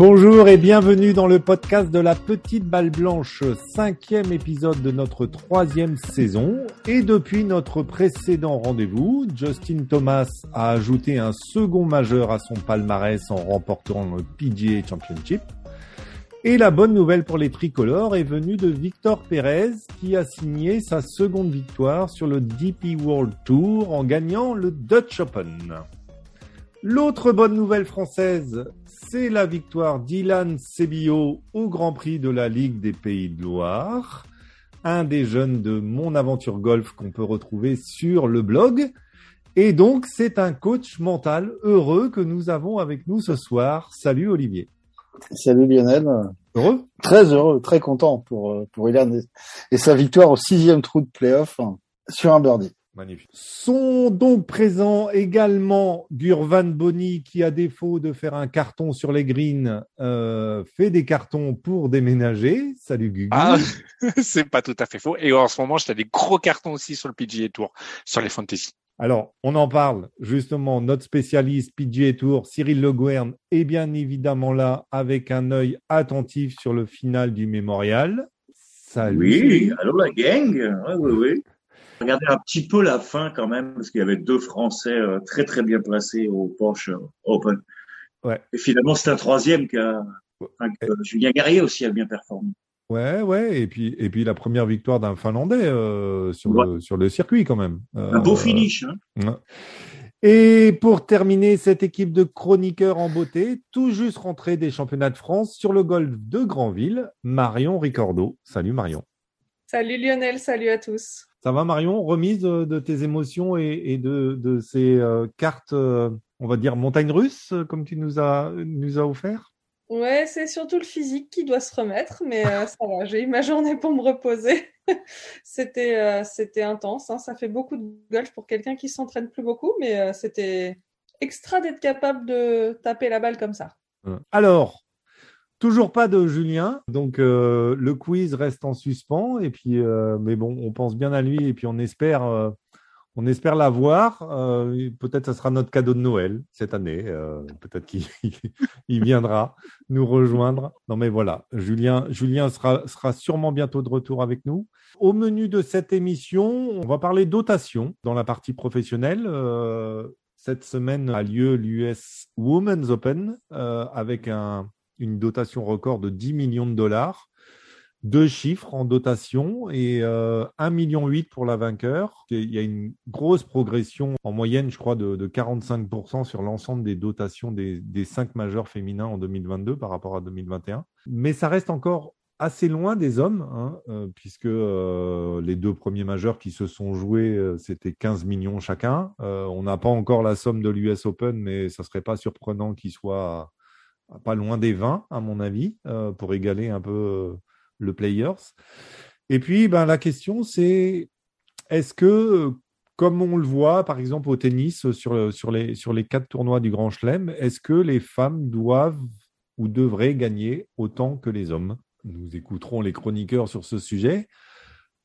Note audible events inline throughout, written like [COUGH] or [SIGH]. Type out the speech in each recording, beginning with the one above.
Bonjour et bienvenue dans le podcast de la Petite Balle Blanche, cinquième épisode de notre troisième saison. Et depuis notre précédent rendez-vous, Justin Thomas a ajouté un second majeur à son palmarès en remportant le PGA Championship. Et la bonne nouvelle pour les tricolores est venue de Victor Pérez qui a signé sa seconde victoire sur le DP World Tour en gagnant le Dutch Open. L'autre bonne nouvelle française, c'est la victoire d'Ilan Sebillo au Grand Prix de la Ligue des Pays de Loire, un des jeunes de Mon Aventure Golf qu'on peut retrouver sur le blog. Et donc, c'est un coach mental heureux que nous avons avec nous ce soir. Salut Olivier. Salut Lionel. Heureux? Très heureux, très content pour, pour Ilan et sa victoire au sixième trou de playoff sur un birdie. Magnifique. Sont donc présents également Gurvan Boni qui, à défaut de faire un carton sur les greens, euh, fait des cartons pour déménager. Salut Gugu. Ah, [LAUGHS] c'est pas tout à fait faux. Et en ce moment, j'ai des gros cartons aussi sur le PGA Tour, sur les fantasy. Alors, on en parle justement. Notre spécialiste PGA Tour, Cyril Le Guern, est bien évidemment là avec un œil attentif sur le final du mémorial. Salut. Oui, allô la gang. Oui, oui, oui. Regardez un petit peu la fin quand même, parce qu'il y avait deux Français euh, très très bien placés au Porsche Open. Ouais. Et finalement, c'est un troisième qui a, Julien Garrier aussi a bien performé. Ouais, ouais, et puis et puis la première victoire d'un Finlandais euh, sur le sur le circuit quand même. Euh, un beau finish. Hein. Et pour terminer cette équipe de chroniqueurs en beauté, tout juste rentrée des championnats de France sur le golf de Granville, Marion Ricordo. Salut Marion. Salut Lionel, salut à tous. Ça va Marion? Remise de, tes émotions et, de, ces euh, cartes, euh, on va dire, montagne russe, euh, comme tu nous as, nous as offert? Ouais, c'est surtout le physique qui doit se remettre, mais ça va, j'ai eu ma journée pour me reposer. [LAUGHS] c'était, c'était intense, hein. ça fait beaucoup de golf pour quelqu'un qui s'entraîne plus beaucoup, mais c'était extra d'être capable de taper la balle comme ça. Alors, Toujours pas de Julien, donc euh, le quiz reste en suspens. Et puis, euh, mais bon, on pense bien à lui et puis on espère, euh, on espère l'avoir. Peut-être ça sera notre cadeau de Noël cette année. Peut-être qu'il [LAUGHS] viendra nous rejoindre. Non, mais voilà, Julien, Julien sera, sera sûrement bientôt de retour avec nous. Au menu de cette émission, on va parler dotation dans la partie professionnelle. cette semaine a lieu l'US Women's Open avec un une dotation record de 10 millions de dollars. Deux chiffres en dotation et euh, 1,8 million pour la vainqueur. Il y a une grosse progression en moyenne, je crois, de, 45% sur l'ensemble des dotations des, cinq majeurs féminins en 2022 par rapport à 2021. Mais ça reste encore assez loin des hommes, hein, euh, puisque euh, les deux premiers majeurs qui se sont joués, euh, c'était 15 millions chacun. on n'a pas encore la somme de l'US Open, mais ça serait pas surprenant qu'ils soient pas loin des 20, à mon avis, euh, pour égaler un peu euh, le Players. Et puis, ben, la question, c'est est-ce que, comme on le voit, par exemple, au tennis, sur, sur, les, sur les quatre tournois du Grand Chelem, est-ce que les femmes doivent ou devraient gagner autant que les hommes? Nous écouterons les chroniqueurs sur ce sujet.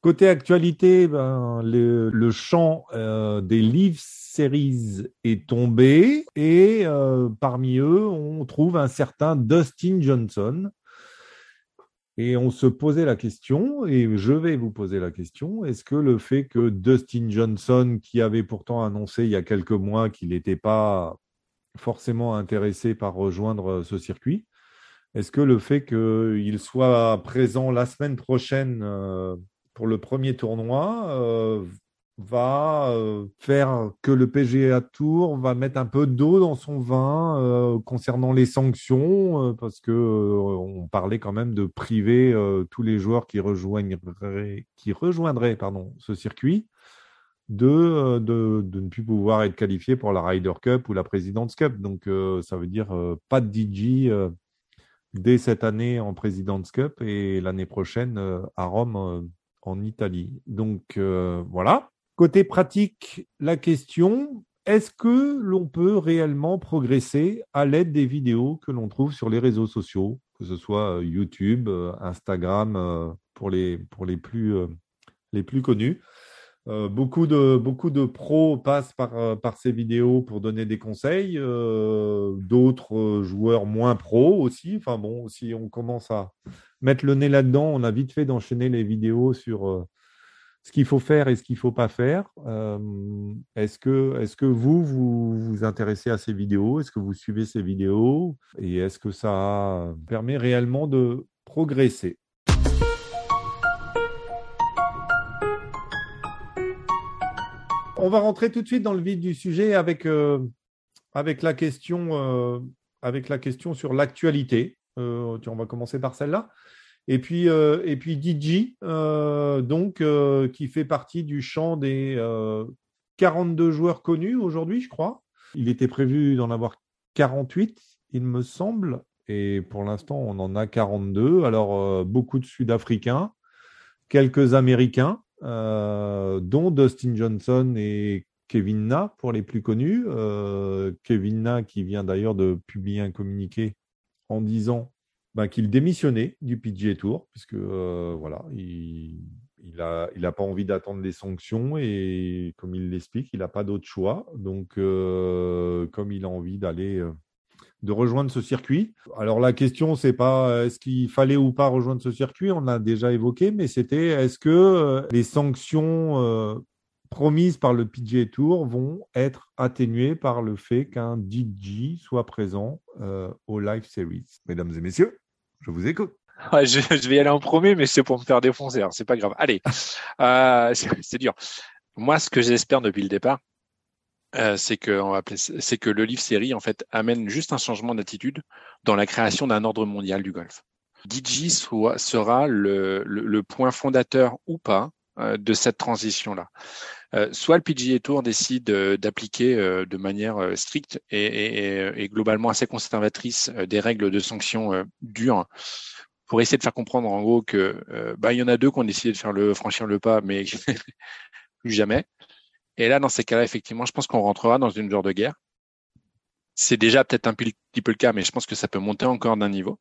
Côté actualité, ben, le, champ euh, des Leaf Series est tombé et euh, parmi eux, on trouve un certain Dustin Johnson. Et on se posait la question, et je vais vous poser la question, est-ce que le fait que Dustin Johnson, qui avait pourtant annoncé il y a quelques mois qu'il n'était pas forcément intéressé par rejoindre ce circuit, est-ce que le fait qu'il soit présent la semaine prochaine euh, pour le premier tournoi euh, va euh, faire que le PGA Tour va mettre un peu d'eau dans son vin euh, concernant les sanctions parce que on parlait quand même de priver tous les joueurs qui rejoindraient ce circuit de, ne plus pouvoir être qualifiés pour la Ryder Cup ou la President's Cup. Donc ça veut dire pas de DJ dès cette année en President's Cup et l'année prochaine à Rome en Italie. Donc euh, voilà. Côté pratique, la question, est-ce que l'on peut réellement progresser à l'aide des vidéos que l'on trouve sur les réseaux sociaux, que ce soit euh, YouTube, euh, Instagram, pour les, pour les, plus, les plus connus beaucoup, de, beaucoup de pros passent par, par ces vidéos pour donner des conseils, d'autres joueurs moins pros aussi. Enfin bon, si on commence à mettre le nez là-dedans, on a vite fait d'enchaîner les vidéos sur ce qu'il faut faire et ce qu'il ne faut pas faire. est-ce, que, est que vous, vous vous intéressez à ces vidéos? Est-ce que vous suivez ces vidéos? Et est-ce que ça permet réellement de progresser? On va rentrer tout de suite dans le vif du sujet avec, avec, la, question, avec la question sur l'actualité. On va commencer par celle-là. Et puis, euh, et puis euh, donc, euh, qui fait partie du champ des 42 joueurs connus aujourd'hui, je crois. Il était prévu d'en avoir 48, il me semble. Et pour l'instant, on en a 42. Alors, beaucoup de Sud-Africains, quelques Américains, dont Dustin Johnson et Kevin Na, pour les plus connus. Kevin Na, qui vient d'ailleurs de publier un communiqué en disant bah, qu'il démissionnait du PGA Tour, puisque euh, voilà, il n'a a pas envie d'attendre les sanctions et comme il l'explique, il n'a pas d'autre choix. Donc, euh, comme il a envie d'aller euh, de rejoindre ce circuit. Alors la question, c'est pas est-ce qu'il fallait ou pas rejoindre ce circuit, on a déjà évoqué, mais c'était est-ce que les sanctions promises par le PGA Tour vont être atténuées par le fait qu'un DJ soit présent au Live Series. Mesdames et messieurs, je vous écoute. je, vais y aller en premier, mais c'est pour me faire défoncer. Alors, c'est pas grave. Allez, euh, [LAUGHS] c'est dur. Moi, ce que j'espère depuis le départ, euh, c'est que on va c'est que le livre série en fait amène juste un changement d'attitude dans la création d'un ordre mondial du golf. DJ soit, sera le, le, point fondateur ou pas euh, de cette transition là. Euh, soit le PGA Tour décide euh, d'appliquer euh, de manière stricte et, globalement assez conservatrice des règles de sanctions dures pour essayer de faire comprendre en gros que bah, il y en a deux qui ont décidé de faire le franchir le pas, mais [LAUGHS] plus jamais. Et là, dans ces cas-là, effectivement, je pense qu'on rentrera dans une genre de guerre. C'est déjà peut-être un petit peu le cas, mais je pense que ça peut monter encore d'un niveau.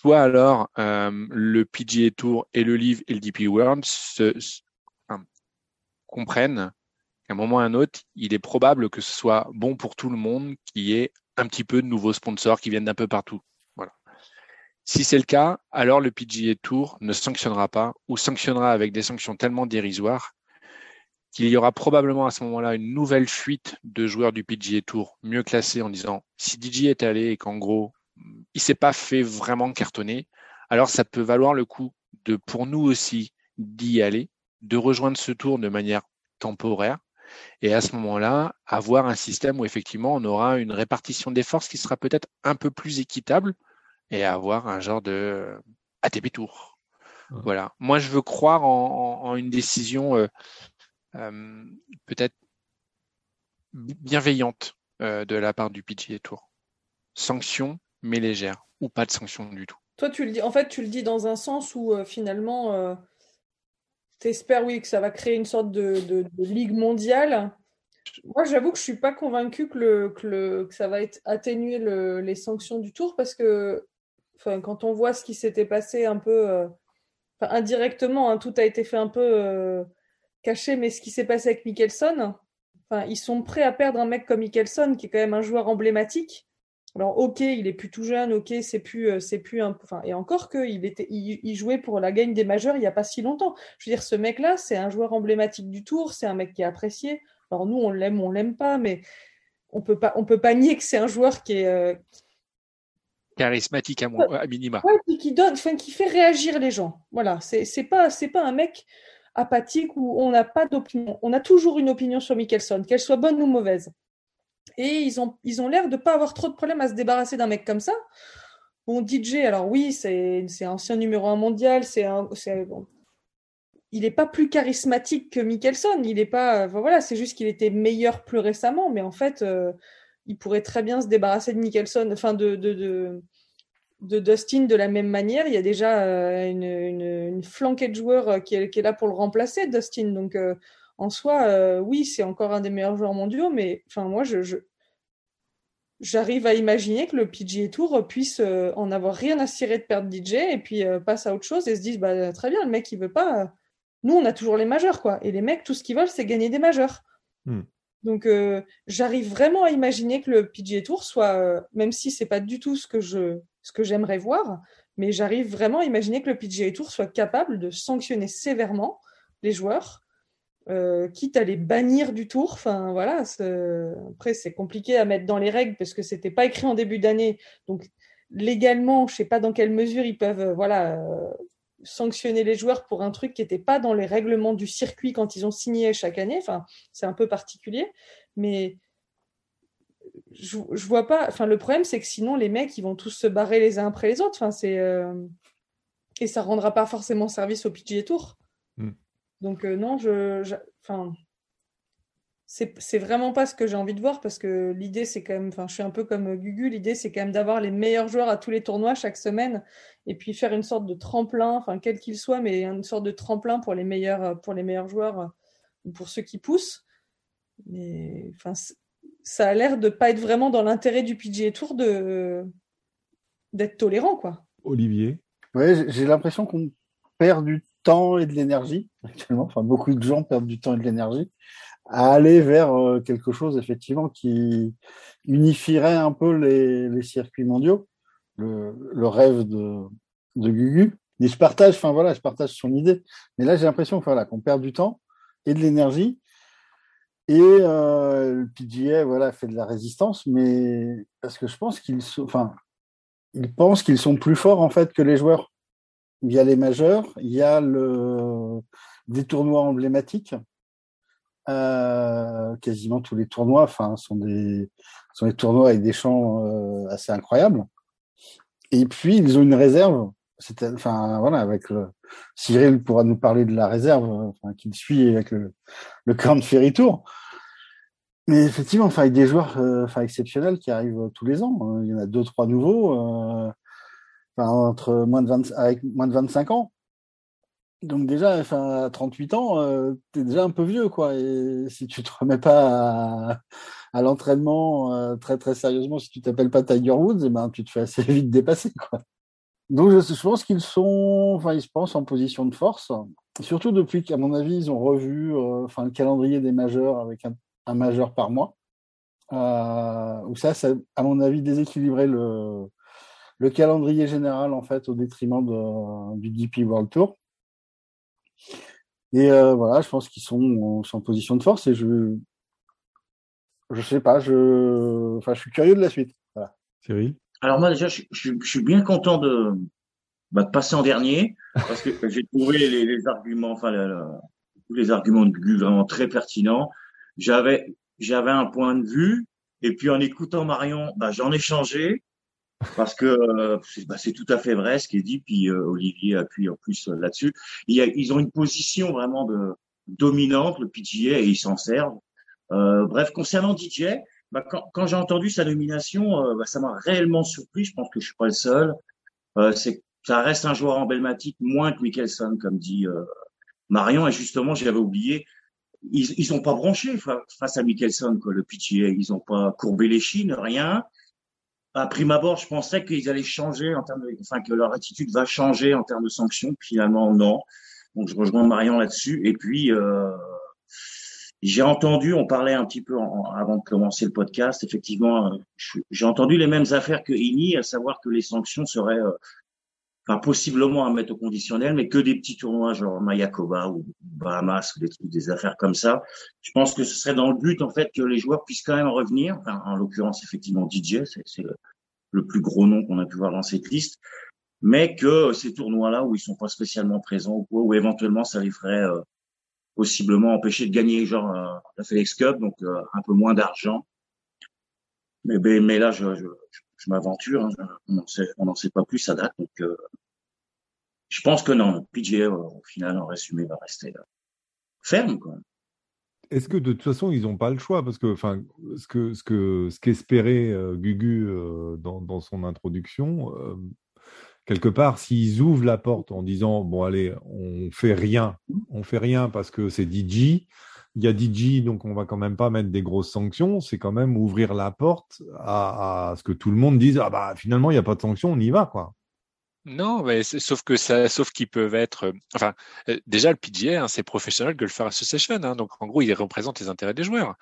Soit alors le PGA Tour et le Live et le DP World se, comprennent qu'à un moment ou à un autre, il est probable que ce soit bon pour tout le monde qu'il y ait un petit peu de nouveaux sponsors qui viennent d'un peu partout. Voilà. Si c'est le cas, alors le PGA Tour ne sanctionnera pas ou sanctionnera avec des sanctions tellement dérisoires qu'il y aura probablement à ce moment-là une nouvelle fuite de joueurs du PGA Tour mieux classés en disant si DJ est allé et qu'en gros il s'est pas fait vraiment cartonner, alors ça peut valoir le coup de pour nous aussi d'y aller de rejoindre ce tour de manière temporaire et à ce moment-là, avoir un système où effectivement on aura une répartition des forces qui sera peut-être un peu plus équitable et avoir un genre de ATP Tour. Voilà. Moi, je veux croire en, une décision euh, euh, peut-être bienveillante euh, de la part du PGA Tour. Sanction, mais légère, ou pas de sanction du tout. Toi, tu le dis. En fait, tu le dis dans un sens où finalement T'espères, oui, que ça va créer une sorte de, ligue mondiale. Moi, j'avoue que je suis pas convaincu que, ça va atténuer les sanctions du tour parce que quand on voit ce qui s'était passé un peu euh, indirectement, hein, tout a été fait un peu euh, caché, mais ce qui s'est passé avec Mickelson, ils sont prêts à perdre un mec comme Mickelson qui est quand même un joueur emblématique. Alors ok, il est plus tout jeune, ok, c'est plus, euh, c'est plus un, enfin, et encore que il était, il, jouait pour la gagne des majeurs il y a pas si longtemps. Je veux dire, ce mec-là, c'est un joueur emblématique du Tour, c'est un mec qui est apprécié. Alors nous, on l'aime, on l'aime pas, mais on peut pas, on peut pas nier que c'est un joueur qui est euh, charismatique à, à minima. Ouais, qui donne, enfin, qui fait réagir les gens. Voilà, c'est, c'est pas, c'est pas un mec apathique où on n'a pas d'opinion. On a toujours une opinion sur Mickelson, qu'elle soit bonne ou mauvaise. Et ils ont ils ont l'air de pas avoir trop de problèmes à se débarrasser d'un mec comme ça. Bon, DJ, alors oui, c'est ancien numéro un mondial, c'est bon, il n'est pas plus charismatique que Mickelson. Il est pas, voilà, c'est juste qu'il était meilleur plus récemment, mais en fait, euh, il pourrait très bien se débarrasser de Mickelson, enfin de, de, de, Dustin de la même manière. Il y a déjà euh, une, une, flanquée de joueurs euh, qui est, qui est, là pour le remplacer, Dustin. Donc, en soi, euh, oui, c'est encore un des meilleurs joueurs mondiaux, mais enfin, moi, je, j'arrive à imaginer que le PGA Tour puisse euh, en avoir rien à cirer de perdre DJ et puis euh, passe à autre chose et se dise bah, très bien, le mec, il veut pas. nous, on a toujours les majeurs, quoi. Et les mecs, tout ce qu'ils veulent, c'est gagner des majeurs. Hmm. Donc, j'arrive vraiment à imaginer que le PGA Tour soit, même si c'est pas du tout ce que je, ce que j'aimerais voir, mais j'arrive vraiment à imaginer que le PGA Tour soit capable de sanctionner sévèrement les joueurs, euh, quitte à les bannir du tour. Enfin, voilà. Après, c'est compliqué à mettre dans les règles parce que c'était pas écrit en début d'année. Donc, légalement, je sais pas dans quelle mesure ils peuvent, voilà, sanctionner les joueurs pour un truc qui n'était pas dans les règlements du circuit quand ils ont signé chaque année. Enfin, c'est un peu particulier, mais je, je vois pas. Enfin, le problème, c'est que sinon, les mecs, ils vont tous se barrer les uns après les autres. Enfin, c'est euh, et ça rendra pas forcément service au PGA Tour. Hmm. Donc euh, non, je, enfin, c'est vraiment pas ce que j'ai envie de voir parce que l'idée c'est quand même, enfin je suis un peu comme Gugu, l'idée c'est quand même d'avoir les meilleurs joueurs à tous les tournois chaque semaine et puis faire une sorte de tremplin, enfin quel qu'il soit, mais une sorte de tremplin pour les meilleurs, pour les meilleurs joueurs, pour ceux qui poussent. Mais enfin ça a l'air de pas être vraiment dans l'intérêt du PGA Tour de d'être tolérant quoi. Olivier. Ouais, j'ai l'impression qu'on perd du temps et de l'énergie actuellement. Enfin beaucoup de gens perdent du temps et de l'énergie à aller vers euh, quelque chose effectivement qui unifierait un peu les, circuits mondiaux, le, rêve de, Gugu. Il se partage, enfin voilà, je partage son idée. Mais là, j'ai l'impression voilà, qu'on perd du temps et de l'énergie. Et euh, le PGA voilà, fait de la résistance, mais parce que je pense qu'ils enfin, ils pensent qu'ils sont plus forts en fait que les joueurs. Il y a les majeurs, il y a des tournois emblématiques euh, quasiment tous les tournois, enfin, sont des sont des tournois avec des champs euh, assez incroyables. Et puis ils ont une réserve. Enfin voilà avec Cyril pourra nous parler de la réserve qu'il suit avec le, le Grand Ferry Tour. Mais effectivement, enfin avec des joueurs euh, enfin exceptionnels qui arrivent tous les ans. Hein. Il y en a deux trois nouveaux. Euh, entre moins de 20, avec moins de 25 ans. Donc déjà, enfin, à 38 ans, euh, tu es déjà un peu vieux, quoi. Et si tu te remets pas à, l'entraînement euh, très très sérieusement, si tu t'appelles pas Tiger Woods, eh ben tu te fais assez [LAUGHS] vite dépasser, quoi. Donc je, pense qu'ils sont, enfin, ils se pensent en position de force, surtout depuis qu'à mon avis, ils ont revu, euh, le calendrier des majeurs avec un, un majeur par mois. où ça, ça, à mon avis, déséquilibrait le le calendrier général en fait au détriment de, du DP World Tour. Et euh, voilà, je pense qu'ils sont, en position de force et je je sais pas, je enfin je suis curieux de la suite. Voilà. Cyril? Alors moi déjà, je, suis bien content de, bah, de passer en dernier parce que j'ai trouvé les, arguments, enfin les arguments de Gugu vraiment très pertinents. J'avais j'avais un point de vue et puis en écoutant Marion, bah, j'en ai changé parce que euh, bah, c'est tout à fait vrai ce qui est dit, puis euh, Olivier appuie en plus euh, là-dessus. Ils ont une position vraiment de, dominante, le PGA, et ils s'en servent. bref, concernant DJ, bah, quand, quand j'ai entendu sa nomination, bah, ça m'a réellement surpris. Je pense que je suis pas le seul. c'est ça reste un joueur emblématique, moins que Mickelson, comme dit Marion. Et justement, j'avais oublié, ils ils ont pas branché face à Mickelson, quoi, le PGA. Ils ont pas courbé les chines, rien à prime abord, je pensais qu'ils allaient changer en termes de, enfin, que leur attitude va changer en termes de sanctions. Finalement, non. Donc, je rejoins Marion là-dessus. Et puis, euh, j'ai entendu, on parlait un petit peu avant de commencer le podcast, effectivement, euh, j'ai entendu les mêmes affaires que Ini, à savoir que les sanctions seraient, euh, enfin, possiblement à mettre au conditionnel, mais que des petits tournois genre Mayakoba ou Bahamas ou des trucs, des affaires comme ça. Je pense que ce serait dans le but, en fait, que les joueurs puissent quand même revenir. Enfin, en l'occurrence, effectivement, DJ, c'est le, plus gros nom qu'on a pu voir dans cette liste, mais que ces tournois-là où ils sont pas spécialement présents ou ou éventuellement ça les ferait euh, possiblement empêcher de gagner genre euh, la FedEx Cup, donc euh, un peu moins d'argent. Mais, mais là, je, je, je m'aventure, hein, on n'en sait, pas plus à date, donc je pense que non, PGA au final en résumé va rester ferme quoi. Est-ce que de toute façon, ils n'ont pas le choix? Parce que, enfin, ce que ce que ce qu'espérait euh, Gugu euh, dans, son introduction, euh, quelque part, s'ils ouvrent la porte en disant bon allez, on fait rien, on fait rien parce que c'est DJ, il y a DJ, donc on va quand même pas mettre des grosses sanctions. C'est quand même ouvrir la porte à, ce que tout le monde dise ah bah finalement il n'y a pas de sanctions, on y va quoi. Non, mais sauf que ça, sauf qu'ils peuvent être, euh, enfin, euh, déjà le PGA, hein, c'est Professional Golfer Association, hein, donc en gros, il représente les intérêts des joueurs.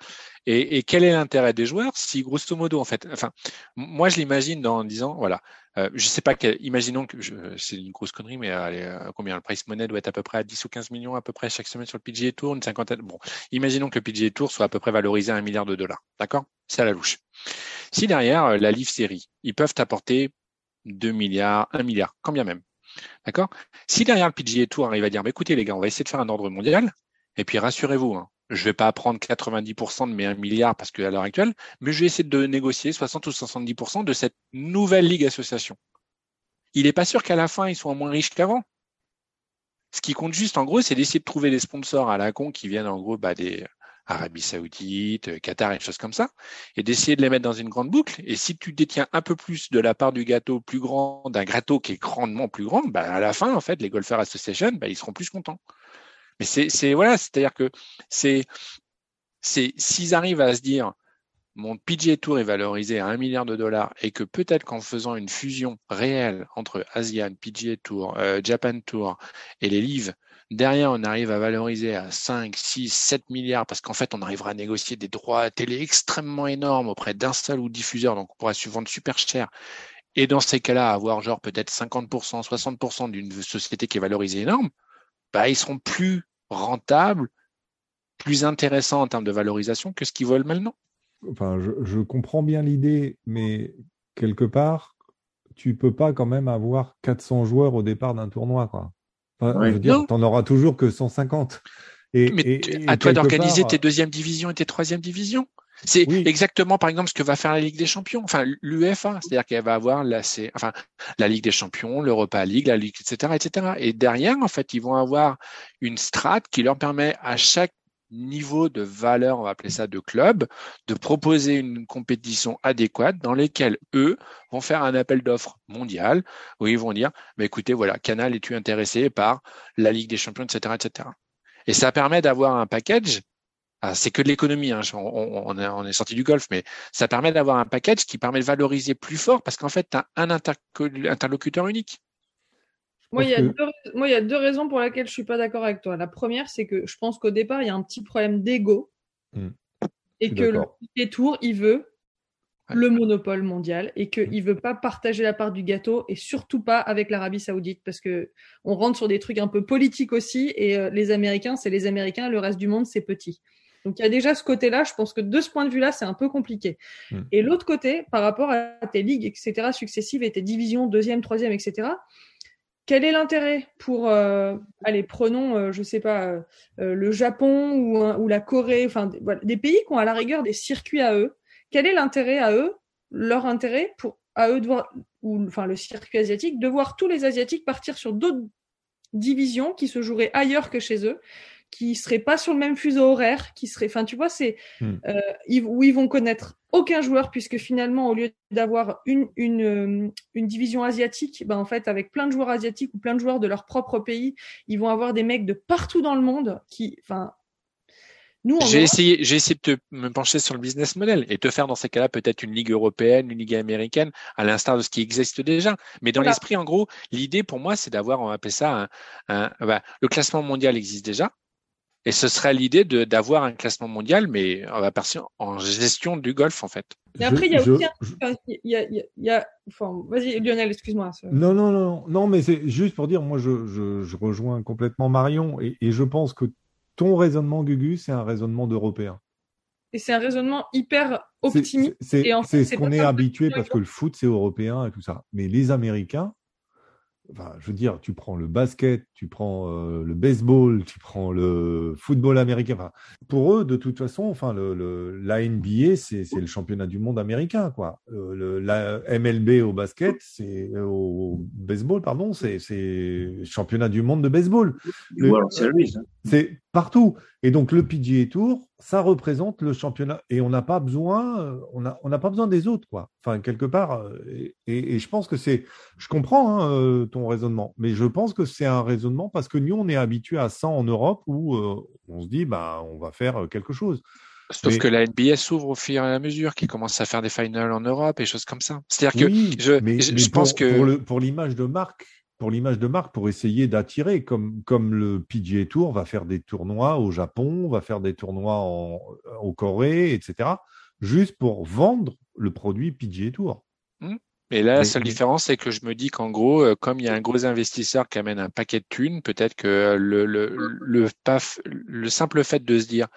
Et, et quel est l'intérêt des joueurs si, grosso modo, en fait, enfin, moi je l'imagine en disant, voilà, euh, je sais pas, quel, imaginons que c'est une grosse connerie, mais allez, euh, combien le price money doit être à peu près à 10 ou 15 millions à peu près chaque semaine sur le PGA Tour, une cinquantaine. Bon, imaginons que le PGA Tour soit à peu près valorisé à un milliard de dollars, d'accord? C'est à la louche. Si derrière la Live Série, ils peuvent apporter 2 milliards, 1 milliard, quand bien même. D'accord? Si derrière le PGA Tour arrive à dire, bah, écoutez les gars, on va essayer de faire un ordre mondial, et puis rassurez-vous, hein, je ne vais pas prendre 90% de mes 1 milliard parce qu'à l'heure actuelle, mais je vais essayer de négocier 60 ou 70% de cette nouvelle ligue association. Il n'est pas sûr qu'à la fin, ils soient moins riches qu'avant. Ce qui compte juste, en gros, c'est d'essayer de trouver des sponsors à la con qui viennent, en gros, bah, des, Arabie Saoudite, euh, Qatar et choses comme ça, et d'essayer de les mettre dans une grande boucle. Et si tu détiens un peu plus de la part du gâteau plus grand, d'un gâteau qui est grandement plus grand, bah, à la fin, en fait, les Golfer Association, bah, ils seront plus contents. Mais c'est, voilà, c'est-à-dire que c'est, c'est s'ils arrivent à se dire mon PGA Tour est valorisé à un milliard de dollars et que peut-être qu'en faisant une fusion réelle entre ASEAN, PGA Tour, euh, Japan Tour et les livres Derrière, on arrive à valoriser à 5, 6, 7 milliards parce qu'en fait, on arrivera à négocier des droits télé extrêmement énormes auprès d'un seul ou diffuseur, donc on pourra se vendre super cher. Et dans ces cas-là, avoir genre peut-être 50%, 60% d'une société qui est valorisée énorme, bah, ils seront plus rentables, plus intéressants en termes de valorisation que ce qu'ils veulent maintenant. Enfin, je, comprends bien l'idée, mais quelque part, tu peux pas quand même avoir 400 joueurs au départ d'un tournoi. Je veux dire, t'en auras toujours que 150. Et, mais à toi d'organiser tes deuxième divisions et tes troisième divisions. C'est exactement, par exemple, ce que va faire la Ligue des Champions, enfin l'UEFA, c'est-à-dire qu'elle va avoir la, enfin la Ligue des Champions, l'Europa League, la Ligue, etc., etc. Et derrière, en fait, ils vont avoir une strate qui leur permet à chaque niveau de valeur, on va appeler ça de club, de proposer une compétition adéquate dans lesquelles eux vont faire un appel d'offres mondial où ils vont dire, mais écoutez, voilà, Canal, es-tu intéressé par la Ligue des Champions, etc., etc. Et ça permet d'avoir un package. Ah, c'est que de l'économie, hein, on, est sorti du golf, mais ça permet d'avoir un package qui permet de valoriser plus fort parce qu'en fait, tu as un interlocuteur unique. Moi, il y, a deux, moi, il y a deux raisons pour lesquelles je suis pas d'accord avec toi. La première, c'est que je pense qu'au départ, il y a un petit problème d'ego hmm. et que le tour, il veut le monopole mondial et qu'il ne veut pas partager la part du gâteau et surtout pas avec l'Arabie Saoudite parce que on rentre sur des trucs un peu politiques aussi et euh, les Américains, c'est les Américains, le reste du monde, c'est petit. Donc il y a déjà ce côté-là, je pense que de ce point de vue-là, c'est un peu compliqué. Hmm. Et l'autre côté, par rapport à tes ligues, etc., successives et tes divisions, deuxième, troisième, etc., quel est l'intérêt pour, euh, allez, prenons, euh, je sais pas, euh, le Japon ou, ou, la Corée, enfin des pays qui ont à la rigueur des circuits à eux. Quel est l'intérêt à eux, leur intérêt pour à eux de voir, ou enfin le circuit asiatique, de voir tous les asiatiques partir sur d'autres divisions qui se joueraient ailleurs que chez eux qui seraient pas sur le même fuseau horaire, qui seraient, enfin tu vois, c'est hmm. euh, où ils vont connaître aucun joueur puisque finalement au lieu d'avoir une, une, euh, une, division asiatique, ben en fait avec plein de joueurs asiatiques ou plein de joueurs de leur propre pays, ils vont avoir des mecs de partout dans le monde qui, enfin nous, j'ai essayé, j'ai essayé de te, me pencher sur le business model et te faire dans ces cas-là peut-être une ligue européenne, une ligue américaine, à l'instar de ce qui existe déjà. Mais dans l'esprit, en gros, l'idée pour moi, c'est d'avoir, on va appeler ça, un, un, bah, le classement mondial existe déjà. Et ce serait l'idée d'avoir un classement mondial, mais on va partir en gestion du golf, en fait. Mais après, il y a aussi un... il y a, il y a... Enfin, vas-y, Lionel, excuse-moi. Non, non, non, non, mais c'est juste pour dire, moi, je, je, je rejoins complètement Marion, et, et, je pense que ton raisonnement, Gugu, c'est un raisonnement d'Européen. Et c'est un raisonnement hyper optimiste. C'est ce qu'on est habitué parce que le foot, c'est européen et tout ça. Mais les Américains, Enfin, je veux dire, tu prends le basket, tu prends euh, le baseball, tu prends le football américain. Enfin, pour eux, de toute façon, enfin, le, le la NBA, c'est le championnat du monde américain, quoi. Euh, le, la MLB au basket, c'est euh, au baseball, pardon, c'est championnat du monde de baseball. C'est partout. Et donc le PGA Tour, ça représente le championnat. Et on n'a pas besoin, on n'a on pas besoin des autres, quoi. Enfin, quelque part. Et, et je pense que c'est, je comprends hein, ton raisonnement, mais je pense que c'est un raisonnement parce que nous, on est habitué à ça en Europe où on se dit, bah, on va faire quelque chose. Sauf que la NBA s'ouvre au fur et à mesure, qui commence à faire des finals en Europe et choses comme ça. C'est-à-dire que je, je, pense que pour l'image de marque, pour l'image de marque, pour essayer d'attirer, comme, comme le PGA Tour va faire des tournois au Japon, va faire des tournois en, Corée, etc., juste pour vendre le produit PGA Tour. Mmh. Et là, la seule différence, c'est que je me dis qu'en gros, euh, comme il y a un gros investisseur qui amène un paquet de thunes, peut-être que le, le, le, paf, le simple fait de se dire,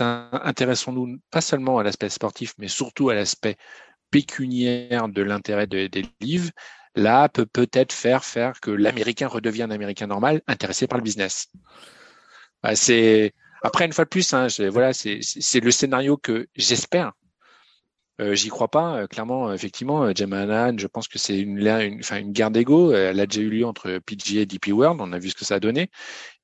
intéressons-nous pas seulement à l'aspect sportif, mais surtout à l'aspect pécuniaire de l'intérêt des livres, là, peut peut-être faire faire que l'Américain redevienne un Américain normal, intéressé par le business. Bah, c'est après une fois de plus, hein, voilà, c'est le scénario que j'espère euh, j'y crois pas. Euh, clairement, effectivement, euh, Gemma Hanan, je pense que c'est une, une, une guerre d'ego. Elle a déjà eu lieu entre PGA et DP World. On a vu ce que ça a donné.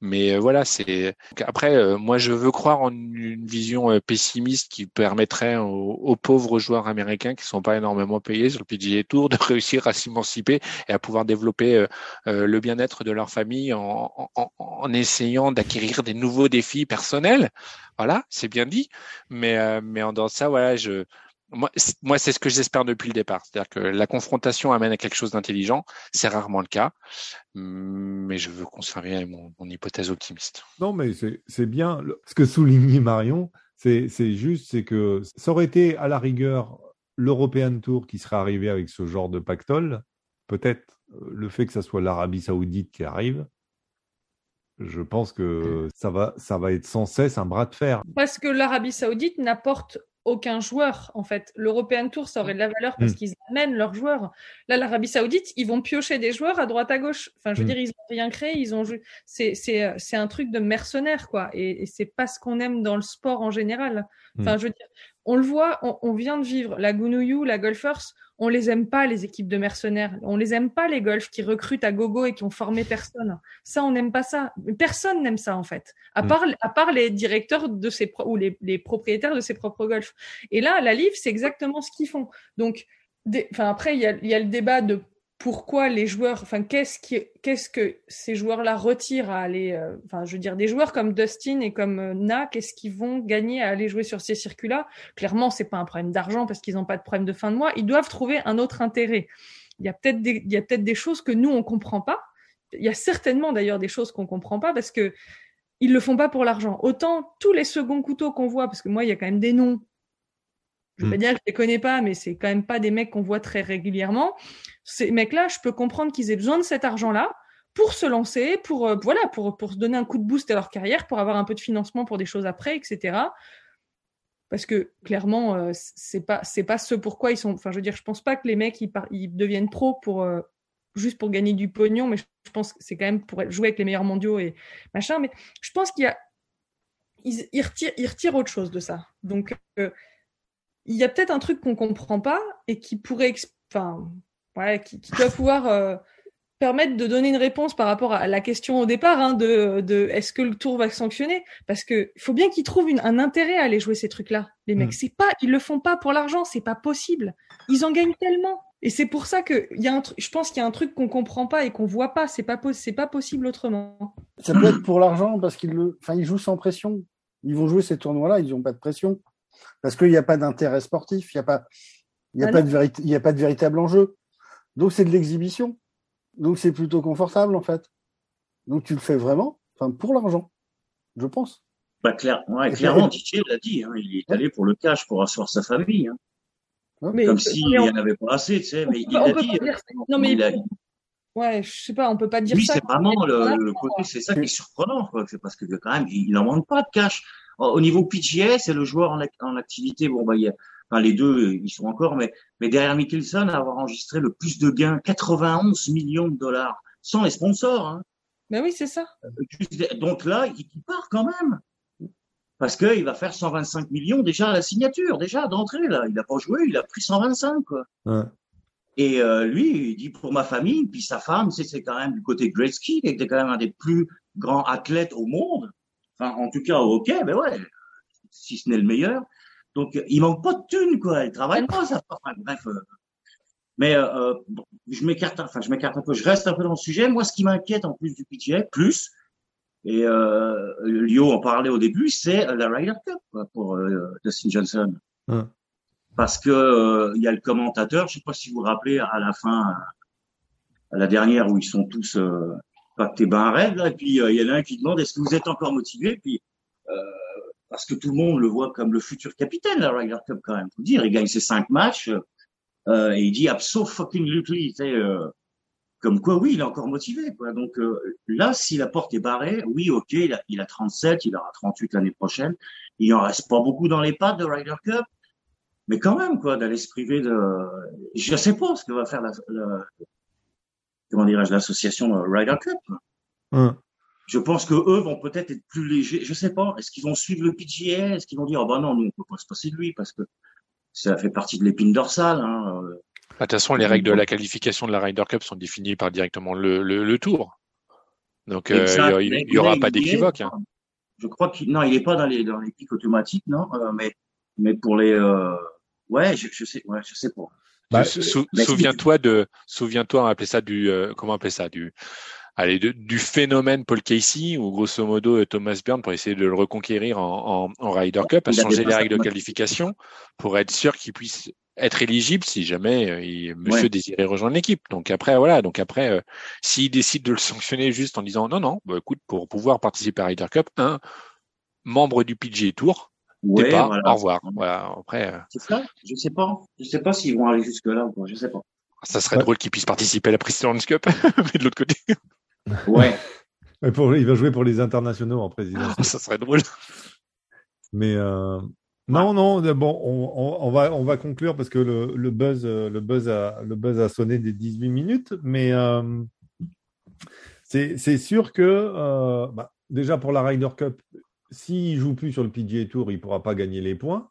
Mais voilà, c'est. Après, moi, je veux croire en une vision pessimiste qui permettrait aux, pauvres joueurs américains qui sont pas énormément payés sur le PGA Tour de [LAUGHS] réussir à s'émanciper et à pouvoir développer le bien-être de leur famille en, en, en essayant d'acquérir des nouveaux défis personnels. Voilà, c'est bien dit. Mais mais en dehors de ça, voilà, je moi, moi c'est ce que j'espère depuis le départ. C'est-à-dire que la confrontation amène à quelque chose d'intelligent. C'est rarement le cas, mais je veux conserver mon, mon hypothèse optimiste. Non, mais c'est bien. Ce que souligne Marion, c'est juste, c'est que ça aurait été à la rigueur l'European Tour qui serait arrivé avec ce genre de pactole. Peut-être euh, le fait que ça soit l'Arabie Saoudite qui arrive, je pense que ça va, ça va être sans cesse un bras de fer. Parce que l'Arabie Saoudite n'apporte aucun joueur, en fait. L'European Tour, ça aurait de la valeur parce mm. qu'ils amènent leurs joueurs. Là, l'Arabie Saoudite, ils vont piocher des joueurs à droite à gauche. Enfin, je veux mm. dire, ils n'ont rien créé, ils ont c'est c'est un truc de mercenaire, quoi. Et, et c'est pas ce qu'on aime dans le sport en général. Enfin, mm. je veux dire, on le voit, on, vient de vivre la Gunuyu, la Golfers, on les aime pas les équipes de mercenaires, on les aime pas les golfs qui recrutent à gogo et qui ont formé personne. Ça, on n'aime pas ça. Personne n'aime ça en fait, à mm. part à part les directeurs de ses ou les, les, propriétaires de ses propres golfs. Et là, la Live, c'est exactement ce qu'ils font. Donc, après, il y a, y a le débat de pourquoi les joueurs, enfin, qu'est-ce qu'est-ce que ces joueurs-là retirent à aller, euh, enfin, je veux dire, des joueurs comme Dustin et comme euh, Na, qu'est-ce qu'ils vont gagner à aller jouer sur ces circuits-là? Clairement, c'est pas un problème d'argent parce qu'ils n'ont pas de problème de fin de mois. Ils doivent trouver un autre intérêt. Il y a peut-être des, il y a peut-être des choses que nous on comprend pas. Il y a certainement d'ailleurs des choses qu'on comprend pas parce que ils le font pas pour l'argent. Autant tous les seconds couteaux qu'on voit, parce que moi, il y a quand même des noms je vais pas hmm. dire que je les connais pas, mais c'est quand même pas des mecs qu'on voit très régulièrement. Ces mecs-là, je peux comprendre qu'ils aient besoin de cet argent-là pour se lancer, pour euh, voilà, pour pour se donner un coup de boost à leur carrière, pour avoir un peu de financement pour des choses après, etc. Parce que clairement, euh, c'est pas c'est pas ce pourquoi ils sont. Enfin, je veux dire, je pense pas que les mecs ils, ils deviennent pros pour euh, juste pour gagner du pognon, mais je pense que c'est quand même pour jouer avec les meilleurs mondiaux et machin. Mais je pense qu'il y a ils, ils, retirent, ils retirent autre chose de ça. Donc il y a peut-être un truc qu'on comprend pas et qui pourrait, enfin, ouais, qui, doit pouvoir euh, permettre de donner une réponse par rapport à la question au départ hein, de, de est-ce que le tour va sanctionner? Parce que faut bien qu'ils trouvent un intérêt à aller jouer ces trucs-là. Les mecs, mm. c'est pas, ils le font pas pour l'argent, c'est pas possible. Ils en gagnent tellement. Et c'est pour ça que y a un je pense qu'il y a un truc qu'on comprend pas et qu'on voit pas. C'est pas, pas possible autrement. Ça peut être pour l'argent parce qu'ils le, enfin, ils jouent sans pression. Ils vont jouer ces tournois-là, ils n'ont pas de pression parce qu'il n'y a pas d'intérêt sportif, il n'y a pas, il y a, ah pas de il y a pas de véritable enjeu. Donc c'est de l'exhibition. Donc c'est plutôt confortable en fait. Donc tu le fais vraiment, enfin pour l'argent, je pense. Bah, clair, ouais, clairement, Didier l'a dit, hein, il est allé pour le cash, pour asseoir sa famille. Hein. Mais, Comme s'il n'y en avait pas assez, tu sais, mais il l'a dit. Non, mais il Ouais, je sais pas, on peut pas dire ça. Oui, c'est vraiment le, côté, c'est ça qui est surprenant, C'est parce que quand même, il n'en manque pas de cash. Au niveau PGA, c'est le joueur en, activité. Bon, bah, il y a, enfin, les deux, ils sont encore, mais, mais derrière Mickelson, avoir enregistré le plus de gains, 91 millions de dollars, sans les sponsors. Hein. Ben oui, c'est ça. Donc là, il, part quand même. Parce qu'il va faire 125 millions déjà à la signature, déjà d'entrée, là. Il n'a pas joué, il a pris 125, quoi. Ouais. Et euh, lui, il dit pour ma famille, puis sa femme, c'est quand même du côté Gretzky, qui était quand même un des plus grands athlètes au monde. Enfin, en tout cas, ok, ben ouais, si ce n'est le meilleur. Donc, il manque pas de thunes, quoi. Il travaille pas, ça. Enfin, bref. Euh. Mais euh, je m'écarte, enfin, je m'écarte un peu. Je reste un peu dans le sujet. Moi, ce qui m'inquiète en plus du PGA, plus, et euh, Lio en parlait au début, c'est la Ryder Cup. quoi, pour euh, Dustin Johnson. Parce que euh, il y a le commentateur, je sais pas si vous vous rappelez, à la fin, à la dernière où ils sont tous euh, pactés bain raide, là, et puis euh, il y en a un qui demande est-ce que vous êtes encore motivé? Puis parce que tout le monde le voit comme le futur capitaine la Ryder Cup quand même. Faut dire, il gagne ses cinq matchs et il dit abso fucking Lutley, tu sais, comme quoi, oui, il est encore motivé. Quoi. Donc euh, là, si la porte est barrée, oui, ok, il a, il a 37, il aura 38 l'année prochaine. Il en reste pas beaucoup dans les pattes de Ryder Cup, mais quand même, quoi, d'aller se priver de. Je sais pas ce que va faire la, comment dirais-je l'association Ryder Cup. Hum. Je pense que eux vont peut-être être plus légers. Je sais pas. Est-ce qu'ils vont suivre le PGA Est-ce qu'ils vont dire, oh bah non, nous on peut pas se passer de lui parce que ça fait partie de l'épine dorsale. Hein. Bah, de toute façon, les règles de la qualification de la Ryder Cup sont définies par directement le, le, tour. Donc, euh, il n'y aura pas d'équivoque. Hein. Je crois qu'il non, il n'est pas dans les dans les pics automatiques, non. Euh, mais mais pour les euh... ouais, je, je sais, ouais, je sais pas. Bah, souviens-toi de, souviens-toi, on appelait ça du, euh, comment appeler ça, du, allez, du phénomène Paul Casey, ou grosso modo Thomas Byrne, pour essayer de le reconquérir en, en, en Ryder Cup, a changé les règles de qualification pour être sûr qu'il puisse être éligible si jamais euh, il, Monsieur désirait rejoindre l'équipe. Donc après voilà, donc après euh, s'il décide de le sanctionner juste en disant non non, bah, écoute pour pouvoir participer à Ryder Cup, un membre du PGA Tour, ouais, pas, au revoir. Voilà, après. Euh, C'est ça. Je sais pas. Je sais pas s'ils vont aller jusque là ou pas. Je sais pas. Ça serait drôle qu'il puisse participer à la President's Cup, [LAUGHS] mais de l'autre côté. [LAUGHS] Ouais. pour, il va jouer pour les internationaux en président. ça serait drôle. Mais euh, non, non, bon, on, on, va, on va conclure parce que le, le, buzz, le, buzz a, le buzz a sonné des 18 minutes, mais euh, c'est sûr que euh, bah, déjà pour la Ryder Cup, s'il joue plus sur le PGA Tour, il pourra pas gagner les points.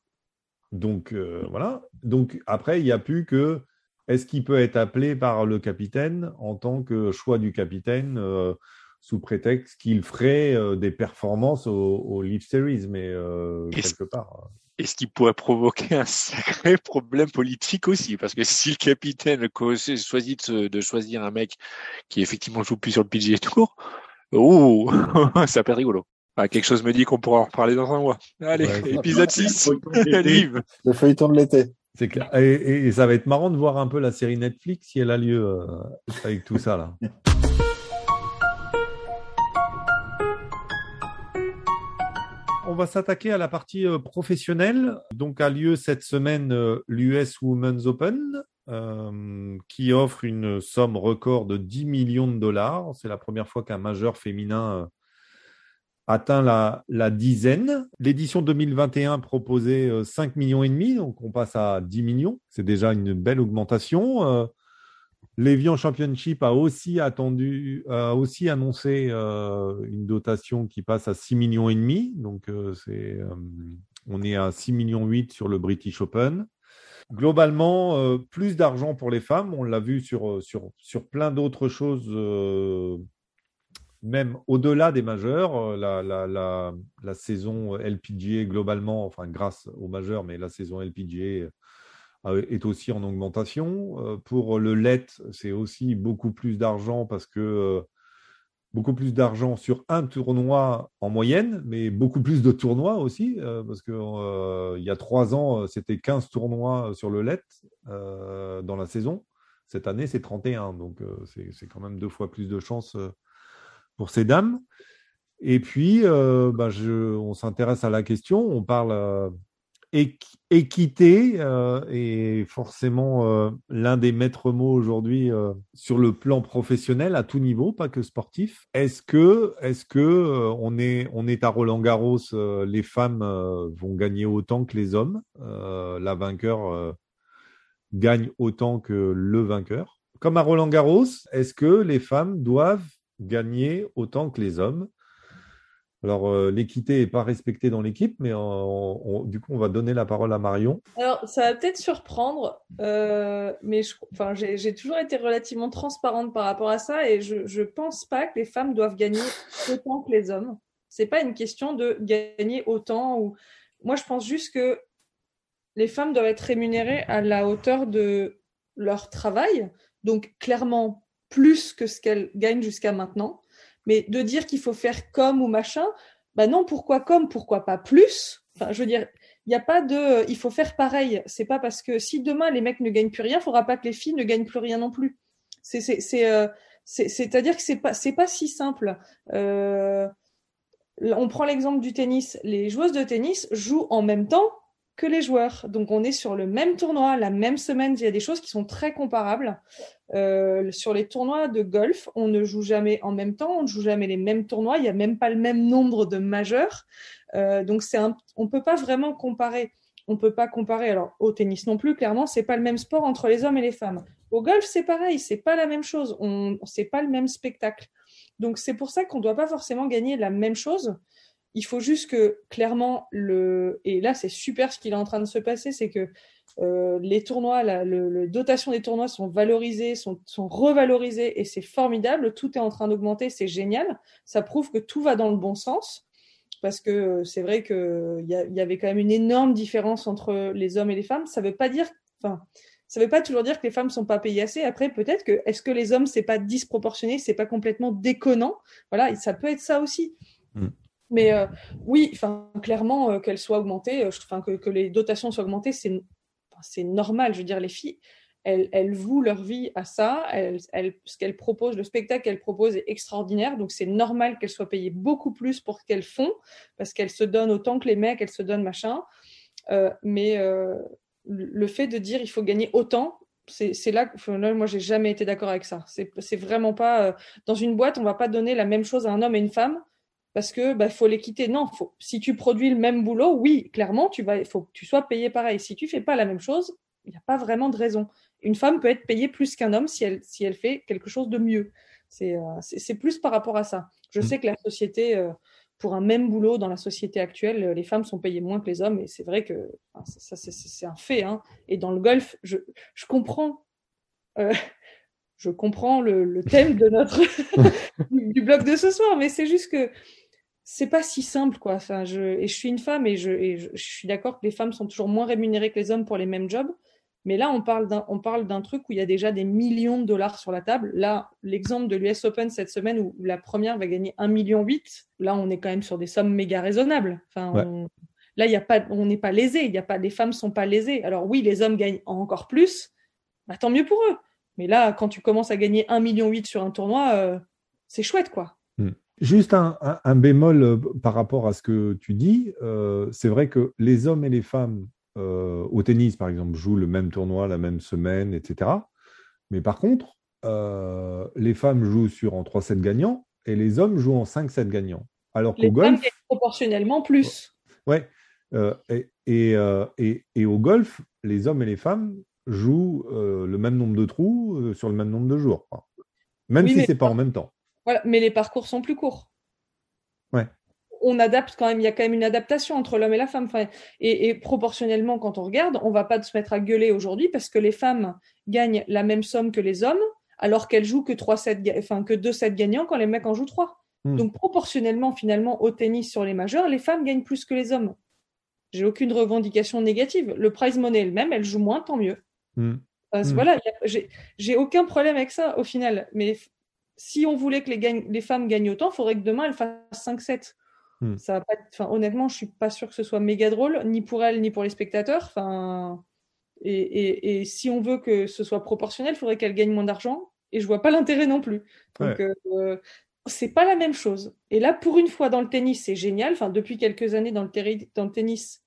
Donc euh, voilà. Donc après, il n'y a plus que est-ce qu'il peut être appelé par le capitaine en tant que choix du capitaine euh, sous prétexte qu'il ferait euh, des performances au, au Leaf Series, mais quelque part et ce qui pourrait provoquer un sacré problème politique aussi, parce que si le capitaine choisit de, choisir un mec qui effectivement joue plus sur le PGA Tour, oh, [LAUGHS] ça peut être rigolo. Ah, quelque chose me dit qu'on pourra en reparler dans un mois. Allez, épisode 6, livre. Le feuilleton de l'été. C'est clair. Et, ça va être marrant de voir un peu la série Netflix si elle a lieu euh, avec tout ça là. on va s'attaquer à la partie euh, professionnelle. Donc a lieu cette semaine euh, l'US Women's Open, euh, qui offre une somme record de 10 millions de dollars. C'est la première fois qu'un majeur féminin atteint la, dizaine. L'édition 2021 proposait 5 millions et demi, donc on passe à 10 millions. C'est déjà une belle augmentation. L'Evian Championship a aussi attendu, a aussi annoncé euh, une dotation qui passe à 6 millions et demi. Donc euh, c'est, euh, on est à 6 millions 8 sur le British Open. Globalement, plus d'argent pour les femmes. On l'a vu sur, sur, sur plein d'autres choses, même au-delà des majeurs. La, la, la, la, saison LPGA globalement, enfin grâce aux majeurs, mais la saison LPGA euh, est aussi en augmentation. Euh, pour le LET, c'est aussi beaucoup plus d'argent parce que euh, beaucoup plus d'argent sur un tournoi en moyenne, mais beaucoup plus de tournois aussi, parce qu'il y a trois ans, c'était 15 tournois sur le LET dans la saison. Cette année, c'est 31, donc c'est quand même deux fois plus de chances pour ces dames. Et puis, bah, je, on s'intéresse à la question, on parle équité euh, est forcément euh, l'un des maîtres mots aujourd'hui euh, sur le plan professionnel à tout niveau, pas que sportif. Est-ce que, est-ce que on est, on est à Roland Garros, les femmes vont gagner autant que les hommes, la vainqueur gagne autant que le vainqueur. Comme à Roland Garros, est-ce que les femmes doivent gagner autant que les hommes alors, euh, l'équité n'est pas respectée dans l'équipe, mais du coup, on va donner la parole à Marion. Alors, ça va peut-être surprendre, euh, mais j'ai toujours été relativement transparente par rapport à ça et je ne pense pas que les femmes doivent gagner autant que les hommes. Ce n'est pas une question de gagner autant. Moi, je pense juste que les femmes doivent être rémunérées à la hauteur de leur travail, donc clairement plus que ce qu'elles gagnent jusqu'à maintenant. Mais de dire qu'il faut faire comme ou machin, bah non, pourquoi comme, pourquoi pas plus? Enfin, je veux dire, il n'y a pas de, il faut faire pareil. C'est pas parce que si demain les mecs ne gagnent plus rien, il faudra pas que les filles ne gagnent plus rien non plus. C'est, c'est, c'est, euh, c'est-à-dire que c'est pas, c'est pas si simple. Euh, on prend l'exemple du tennis. Les joueuses de tennis jouent en même temps que les joueurs. Donc on est sur le même tournoi, la même semaine. Il y a des choses qui sont très comparables. Euh, sur les tournois de golf, on ne joue jamais en même temps, on ne joue jamais les mêmes tournois. Il n'y a même pas le même nombre de majeurs. Euh, donc c'est un, on peut pas vraiment comparer. On peut pas comparer. Alors au tennis non plus, clairement, c'est pas le même sport entre les hommes et les femmes. Au golf, c'est pareil, c'est pas la même chose. On, c'est pas le même spectacle. Donc c'est pour ça qu'on ne doit pas forcément gagner la même chose. Il faut juste que clairement le et là c'est super ce qu'il est en train de se passer, c'est que euh, les tournois, la le, dotation des tournois sont valorisés, sont, sont revalorisés et c'est formidable. Tout est en train d'augmenter, c'est génial. Ça prouve que tout va dans le bon sens parce que c'est vrai qu'il y, y avait quand même une énorme différence entre les hommes et les femmes. Ça veut pas dire, enfin, ça veut pas toujours dire que les femmes sont pas payées assez. Après, peut-être que est-ce que les hommes c'est pas disproportionné, c'est pas complètement déconnant? Voilà, ça peut être ça aussi. Mm. Mais euh, oui, clairement, euh, qu'elles soient augmentées, euh, que, les dotations soient augmentées, c'est, normal. Je veux dire, les filles, elles, vouent leur vie à ça. Ce qu'elles proposent, le spectacle qu'elles proposent est extraordinaire. Donc, c'est normal qu'elles soient payées beaucoup plus pour ce qu'elles font, parce qu'elles se donnent autant que les mecs, elles se donnent machin. Mais le fait de dire il faut gagner autant, c'est là que moi j'ai jamais été d'accord avec ça. C'est vraiment pas dans une boîte on va pas donner la même chose à un homme et une femme parce que bah, faut les quitter. Non, faut, si tu produis le même boulot, oui, clairement, tu vas, il faut que tu sois payé pareil. Si tu fais pas la même chose, il n'y a pas vraiment de raison. Une femme peut être payée plus qu'un homme si elle, si elle fait quelque chose de mieux. C'est euh, plus par rapport à ça. Je mmh. sais que la société, euh, pour un même boulot dans la société actuelle, les femmes sont payées moins que les hommes, et c'est vrai que ça, c'est un fait. Hein. Et dans le golf, je, je comprends. Euh, je comprends le, le, thème de notre [LAUGHS] du blog de ce soir, mais c'est juste que c'est pas si simple quoi. Enfin, je, et je suis une femme et je, et je, suis d'accord que les femmes sont toujours moins rémunérées que les hommes pour les mêmes jobs. Mais là, on parle d'un, on parle d'un truc où il y a déjà des millions de dollars sur la table. Là, l'exemple de l'US Open cette semaine où la première va gagner 1,8 million, là, on est quand même sur des sommes méga raisonnables. Enfin, là, il y a pas, on n'est pas lésé. Il y a pas, les femmes sont pas lésées. Alors oui, les hommes gagnent encore plus. Bah, tant mieux pour eux. Mais là, quand tu commences à gagner 1,8 million sur un tournoi, euh, c'est chouette, quoi. Juste un, bémol euh, par rapport à ce que tu dis. Euh, c'est vrai que les hommes et les femmes euh, au tennis, par exemple, jouent le même tournoi la même semaine, etc. Mais par contre, les femmes jouent sur en 3-7 gagnants et les hommes jouent en 5-7 gagnants. Alors qu'au golf. Femmes proportionnellement plus. Ouais. Et, et, et, au golf, les hommes et les femmes jouent le même nombre de trous sur le même nombre de jours. Même si ce n'est pas en même temps mais les parcours sont plus courts. Ouais. On adapte quand même, il y a quand même une adaptation entre l'homme et la femme. et, proportionnellement, quand on regarde, on va pas se mettre à gueuler aujourd'hui parce que les femmes gagnent la même somme que les hommes, alors qu'elles jouent que trois sets, enfin que deux sets gagnants quand les mecs en jouent trois. Hmm. Donc proportionnellement, finalement, au tennis sur les majeurs, les femmes gagnent plus que les hommes. J'ai aucune revendication négative. Le prize money elle-même, elle joue moins, tant mieux. Hmm. Hmm. Voilà, j'ai aucun problème avec ça au final. Mais si on voulait que les, femmes gagnent autant, il faudrait que demain elles fassent 5-7. Hmm. Ça enfin, honnêtement, je suis pas sûr que ce soit méga drôle, ni pour elles, ni pour les spectateurs. Enfin, et, si on veut que ce soit proportionnel, il faudrait qu'elles gagnent moins d'argent. Et je vois pas l'intérêt non plus. Donc, euh, c'est pas la même chose. Et là, pour une fois dans le tennis, c'est génial. Enfin, depuis quelques années dans le, dans le tennis,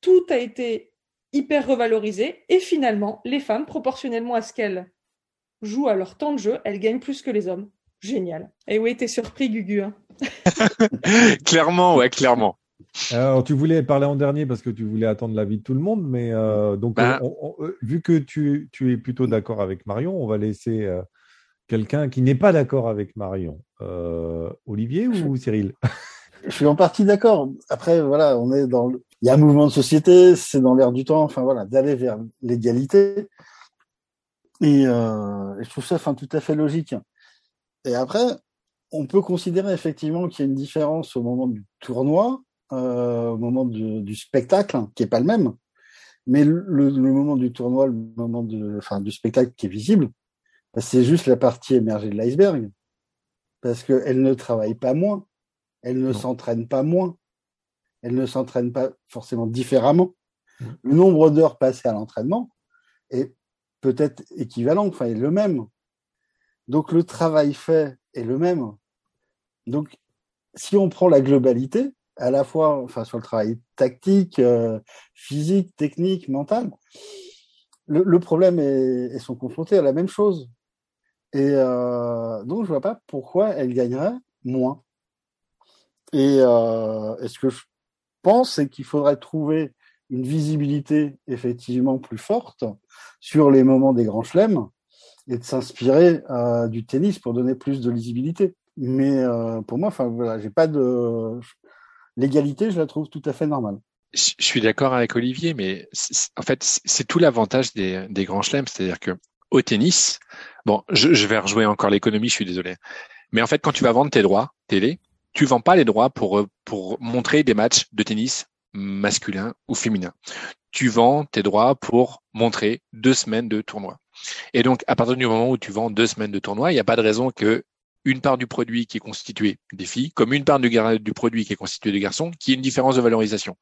tout a été hyper revalorisé. Et finalement, les femmes, proportionnellement à ce qu'elles jouent à leur temps de jeu, elles gagnent plus que les hommes. Génial. Et oui, t'es surpris, Gugu. Hein. [LAUGHS] clairement, ouais, clairement. Alors, tu voulais parler en dernier parce que tu voulais attendre l'avis de tout le monde, mais euh, donc, bah. euh, vu que tu, es plutôt d'accord avec Marion, on va laisser euh, quelqu'un qui n'est pas d'accord avec Marion. Olivier ou Cyril? Je suis en partie d'accord. Après, voilà, on est dans. Il y a un mouvement de société, c'est dans l'air du temps, enfin voilà, d'aller vers l'égalité. Et, je trouve ça enfin, tout à fait logique. Et après, on peut considérer effectivement qu'il y a une différence au moment du tournoi, euh, au moment du, spectacle, qui est pas le même. Mais le, moment du tournoi, le moment de, enfin, du spectacle qui est visible, bah, c'est juste la partie émergée de l'iceberg. Parce qu'elle ne travaille pas moins, elle ne s'entraîne pas moins. elles ne s'entraînent pas forcément différemment. Mmh. Le nombre d'heures passées à l'entraînement est peut-être équivalent, enfin, est le même. Donc, le travail fait est le même. Donc, si on prend la globalité, à la fois enfin, sur le travail tactique, euh, physique, technique, mental, le, problème est, sont confrontées à la même chose. Et euh, donc, je vois pas pourquoi elles gagneraient moins. Et, euh, ce que je pense, c'est qu'il faudrait trouver une visibilité effectivement plus forte sur les moments des grands chelems et de s'inspirer euh, du tennis pour donner plus de lisibilité. Mais euh, pour moi, enfin j'ai pas de l'égalité, je la trouve tout à fait normale. Je suis d'accord avec Olivier, mais en fait, c'est tout l'avantage des, grands chelems, c'est-à-dire que au tennis, bon, je, vais rejouer encore l'économie, je suis désolé, mais en fait, quand tu vas vendre tes droits télé, tu vends pas les droits pour montrer des matchs de tennis masculin ou féminin. Tu vends tes droits pour montrer deux semaines de tournoi. Et donc, à partir du moment où tu vends deux semaines de tournoi, il n'y a pas de raison que une part du produit qui est constitué des filles, comme une part du, du produit qui est constitué de garçons, qui ait une différence de valorisation.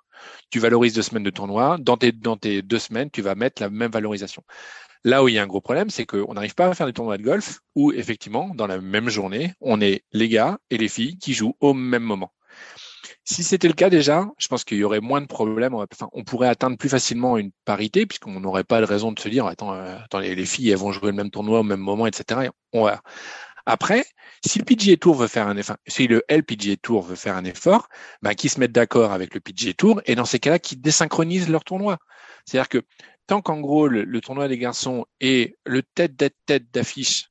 Tu valorises deux semaines de tournoi, dans tes, dans tes deux semaines, tu vas mettre la même valorisation. Là où il y a un gros problème, c'est qu'on n'arrive pas à faire des tournois de golf où, effectivement, dans la même journée, on est les gars et les filles qui jouent au même moment. Si c'était le cas déjà, je pense qu'il y aurait moins de problèmes. Enfin, on pourrait atteindre plus facilement une parité puisqu'on n'aurait pas de raison de se dire attends, euh, attends les, filles elles vont jouer le même tournoi au même moment, etc. Après, si le PGA Tour veut faire un effort, si le LPGA Tour veut faire un effort, ben, qu'ils se mettent d'accord avec le PGA Tour et dans ces cas-là, qu'ils désynchronisent leur tournoi. C'est-à-dire que tant qu'en gros le, tournoi des garçons est le tête tête d'affiche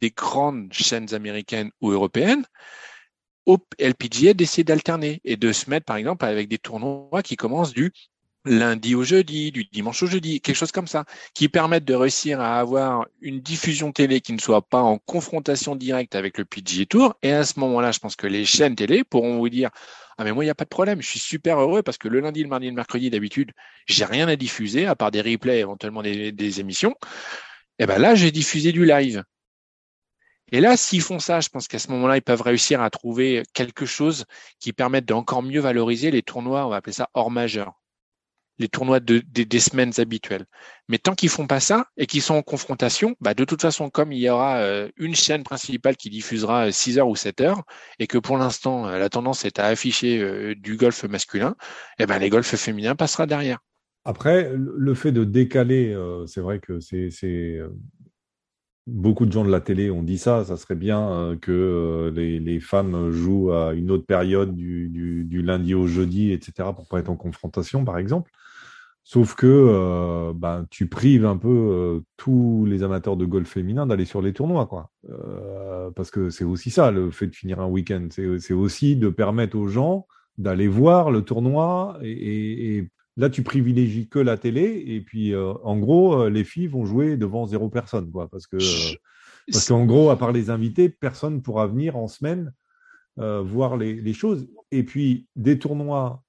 des grandes chaînes américaines ou européennes, au LPGA d'essayer d'alterner et de se mettre par exemple avec des tournois qui commencent du lundi au jeudi, du dimanche au jeudi, quelque chose comme ça, qui permettent de réussir à avoir une diffusion télé qui ne soit pas en confrontation directe avec le PGA Tour. Et à ce moment-là, je pense que les chaînes télé pourront vous dire ah mais moi il n'y a pas de problème, je suis super heureux parce que le lundi, le mardi, le mercredi d'habitude, j'ai rien à diffuser à part des replays, éventuellement des, des émissions. Et eh ben là, j'ai diffusé du live. Et là, s'ils font ça, je pense qu'à ce moment-là, ils peuvent réussir à trouver quelque chose qui permette d'encore mieux valoriser les tournois, on va appeler ça hors majeur, les tournois de, des semaines habituelles. Mais tant qu'ils font pas ça et qu'ils sont en confrontation, bah de toute façon, comme il y aura euh, une chaîne principale qui diffusera 6 heures ou 7 heures, et que pour l'instant, euh, la tendance est à afficher euh, du golf masculin, eh ben les golfs féminins passera derrière. Après, le fait de décaler, c'est vrai que c'est beaucoup de gens de la télé ont dit ça, ça serait bien euh, que euh, les, femmes jouent à une autre période du, lundi au jeudi, etc., pour pas être en confrontation, par exemple. Sauf que euh, ben, tu prives un peu tous les amateurs de golf féminin d'aller sur les tournois, quoi. parce que c'est aussi ça, le fait de finir un week-end. C'est aussi de permettre aux gens d'aller voir le tournoi et, et Là, tu privilégies que la télé, et puis euh, en gros, euh, les filles vont jouer devant zéro personne, quoi, parce que euh, parce qu'en gros, à part les invités, personne pourra venir en semaine voir les, les, choses. Et puis des tournois,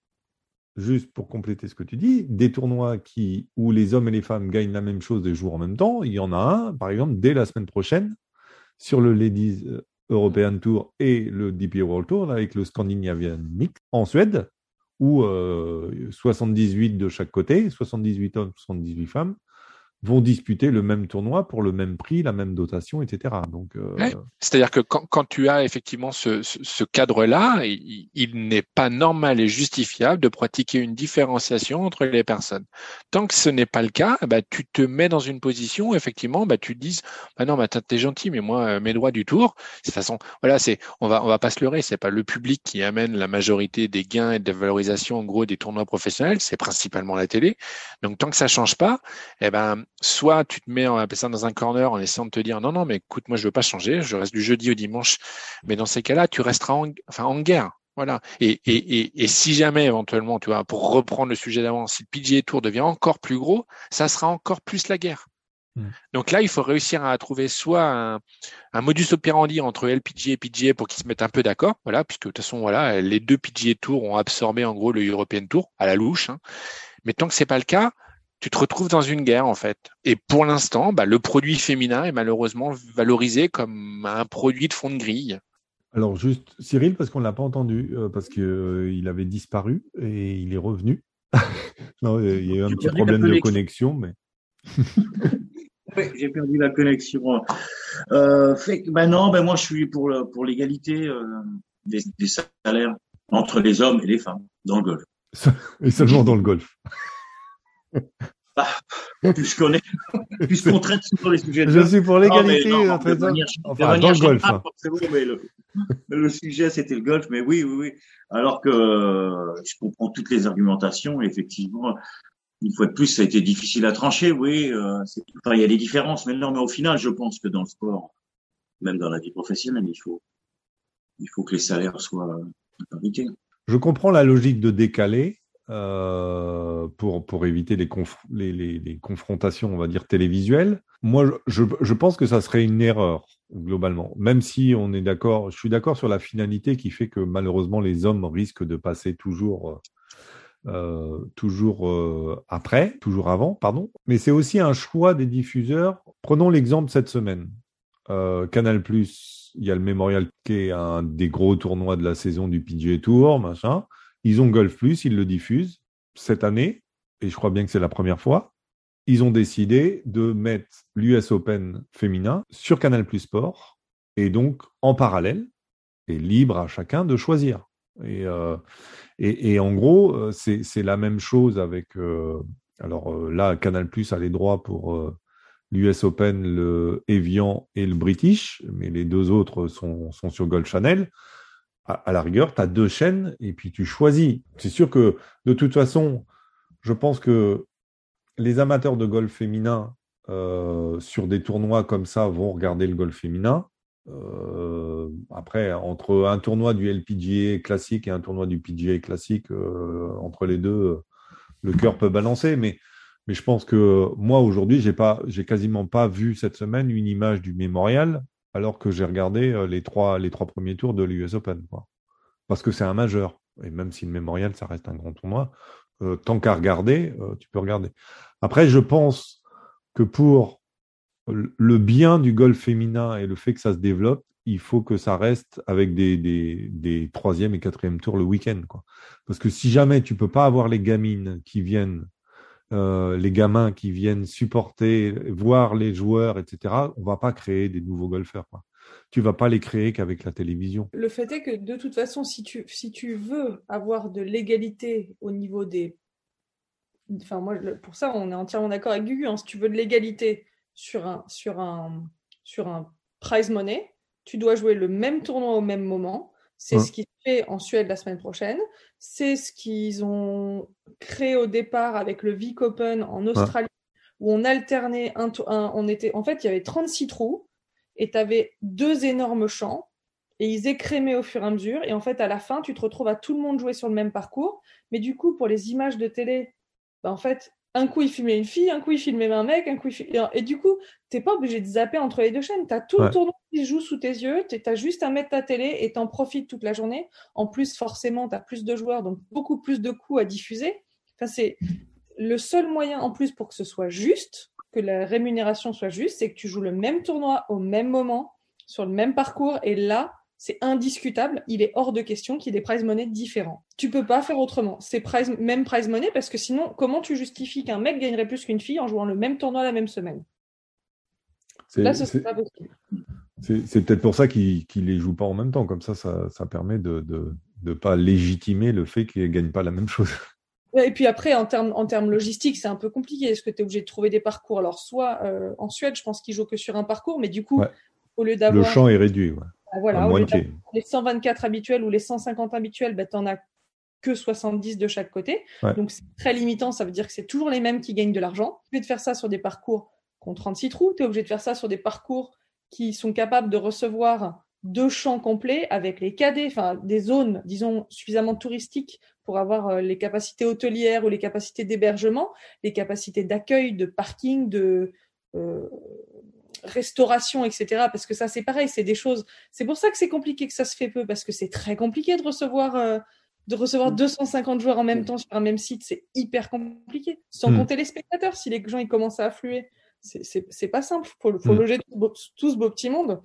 juste pour compléter ce que tu dis, des tournois qui où les hommes et les femmes gagnent la même chose des jours en même temps. Il y en a un, par exemple, dès la semaine prochaine sur le Ladies European Tour et le DP World Tour avec le Scandinavian Mix en Suède ou 78 euh, de chaque côté, 78 hommes, 78 femmes, vont disputer le même tournoi pour le même prix, la même dotation, etc. Donc, euh... c'est-à-dire que quand, quand, tu as effectivement ce, ce, cadre-là, il, n'est pas normal et justifiable de pratiquer une différenciation entre les personnes. Tant que ce n'est pas le cas, bah, tu te mets dans une position où effectivement, bah, tu te dis, bah non, bah, t'es gentil, mais moi, euh, mes droits du tour, de toute façon, voilà, c'est, on va, on va pas se leurrer, c'est pas le public qui amène la majorité des gains et de valorisation en gros des tournois professionnels, c'est principalement la télé. Donc tant que ça change pas, eh ben soit tu te mets en ça dans un corner en essayant de te dire non non mais écoute moi je veux pas changer, je reste du jeudi au dimanche, mais dans ces cas-là tu resteras en, enfin en guerre. Voilà. Et, et, et, et, si jamais éventuellement, tu vois, pour reprendre le sujet d'avant, si le PGA Tour devient encore plus gros, ça sera encore plus la guerre. Hmm. Donc là, il faut réussir à trouver soit un, un modus operandi entre LPGA et PGA pour qu'ils se mettent un peu d'accord, voilà, puisque de toute façon, voilà, les deux PGA Tours ont absorbé en gros le European Tour à la louche. Hein. Mais tant que c'est pas le cas, tu te retrouves dans une guerre en fait. Et pour l'instant, bah, le produit féminin est malheureusement valorisé comme un produit de fond de grille. Alors juste Cyril, parce qu'on ne l'a pas entendu, euh, parce qu'il euh, avait disparu et il est revenu. [LAUGHS] non, il y a eu un petit problème de connexion, mais. [LAUGHS] oui, j'ai perdu la connexion. Euh, fait, ben non, ben moi je suis pour, pour l'égalité des, des, salaires entre les hommes et les femmes dans le golf. [LAUGHS] Et seulement dans le golf. Ah, puisqu'on est, puisqu'on traite souvent les sujets. De Je suis pour l'égalité hommes. Enfin, dans le golf. Hein. mais le, le, sujet c'était le golf, mais oui, oui, oui. Alors que je comprends toutes les argumentations, effectivement, une fois de plus, ça a été difficile à trancher, oui. Euh, enfin, il y a des différences, mais non, mais au final, je pense que dans le sport, même dans la vie professionnelle, il faut, il faut que les salaires soient parité. Je comprends la logique de décaler euh, pour, éviter les, confrontations, on va dire, télévisuelles. Moi, je, pense que ça serait une erreur, globalement. Même si on est d'accord, je suis d'accord sur la finalité qui fait que malheureusement, les hommes risquent de passer toujours. Euh, toujours euh, après, toujours avant, pardon. Mais c'est aussi un choix des diffuseurs. Prenons l'exemple cette semaine. Canal il y a le Memorial qui est un des gros tournois de la saison du PGA Tour, machin. Ils ont Golf Plus, ils le diffusent cette année, et je crois bien que c'est la première fois. Ils ont décidé de mettre l'US Open féminin sur Canal Plus Sport, et donc en parallèle, et libre à chacun de choisir. Et, euh, et, en gros, euh, c'est la même chose avec. Euh, alors là, Canal Plus a les droits pour l'US Open, le Evian et le British, mais les deux autres sont, sont sur Gold Channel. À, la rigueur, tu as deux chaînes et puis tu choisis. C'est sûr que de toute façon, je pense que les amateurs de golf féminin euh, sur des tournois comme ça vont regarder le golf féminin. Euh, après, entre un tournoi du LPGA classique et un tournoi du PGA classique, euh, entre les deux, le cœur peut balancer. Mais mais je pense que moi, aujourd'hui, j'ai pas, j'ai quasiment pas vu cette semaine une image du mémorial, alors que j'ai regardé euh, les trois, premiers tours de l'US Open. Parce que c'est un majeur. Et même si le mémorial, ça reste un grand tournoi, euh, tant qu'à regarder, euh, tu peux regarder. Après, je pense que pour le bien du golf féminin et le fait que ça se développe, il faut que ça reste avec des, troisième et quatrième tours le week-end. Parce que si jamais tu peux pas avoir les gamines qui viennent euh, les gamins qui viennent supporter, voir les joueurs, etc., on va pas créer des nouveaux golfeurs. Quoi. Tu vas pas les créer qu'avec la télévision. Le fait est que de toute façon, si tu, si tu veux avoir de l'égalité au niveau des... Enfin, moi, pour ça, on est entièrement d'accord avec Gugu. Hein. Si tu veux de l'égalité sur un, sur, un, sur un prize money, tu dois jouer le même tournoi au même moment. C'est ce qui se fait en Suède la semaine prochaine. C'est ce qu'ils ont créé au départ avec le Vic Open en Australie, où on alternait un, on était, en fait, il y avait 36 trous et tu avais deux énormes champs et ils écrémaient au fur et à mesure. Et en fait, à la fin, tu te retrouves à tout le monde jouer sur le même parcours. Mais du coup, pour les images de télé, bah, en fait, un coup il filmait une fille, un coup il filmait un mec, un coup il filmait... Et du coup, t'es pas obligé de zapper entre les deux chaînes. Tu as tout le tournoi qui joue sous tes yeux, tu as juste à mettre ta télé et t'en profites toute la journée. En plus, forcément, tu as plus de joueurs, donc beaucoup plus de coups à diffuser. Enfin, c'est le seul moyen en plus pour que ce soit juste, que la rémunération soit juste, c'est que tu joues le même tournoi au même moment, sur le même parcours, et là, c'est indiscutable. Il est hors de question qu'il y ait des prize money différents. Tu peux pas faire autrement. C'est prize, même prize money parce que sinon, comment tu justifies qu'un mec gagnerait plus qu'une fille en jouant le même tournoi la même semaine? Là, ce serait pas possible. C'est peut-être pour ça qu'ils ne les jouent pas en même temps. Comme ça, ça, permet de ne pas légitimer le fait qu'ils ne gagnent pas la même chose. Et puis après, en termes en termes logistiques, c'est un peu compliqué. Est-ce que tu es obligé de trouver des parcours? Alors, soit euh, en Suède, je pense qu'ils jouent que sur un parcours, mais du coup, au lieu d'avoir. Le champ est réduit. Ouais. Ah, voilà, les 124 habituels ou les 150 habituels, ben, tu n'en as que 70 de chaque côté. Donc c'est très limitant, ça veut dire que c'est toujours les mêmes qui gagnent de l'argent. Tu es obligé de faire ça sur des parcours qui ont 36 trous, tu es obligé de faire ça sur des parcours qui sont capables de recevoir deux champs complets avec les cadets, enfin des zones, disons, suffisamment touristiques pour avoir euh, les capacités hôtelières ou les capacités d'hébergement, les capacités d'accueil, de parking, de, euh, restauration, etc. Parce que ça, c'est pareil, c'est des choses. C'est pour ça que c'est compliqué que ça se fait peu, parce que c'est très compliqué de recevoir, euh, de recevoir 250 mm. joueurs en même mm. temps sur un même site. C'est hyper compliqué. Sans mm. compter les spectateurs, si les gens ils commencent à affluer, c'est pas simple. Il faut, faut mm. loger tout, ce beau petit monde.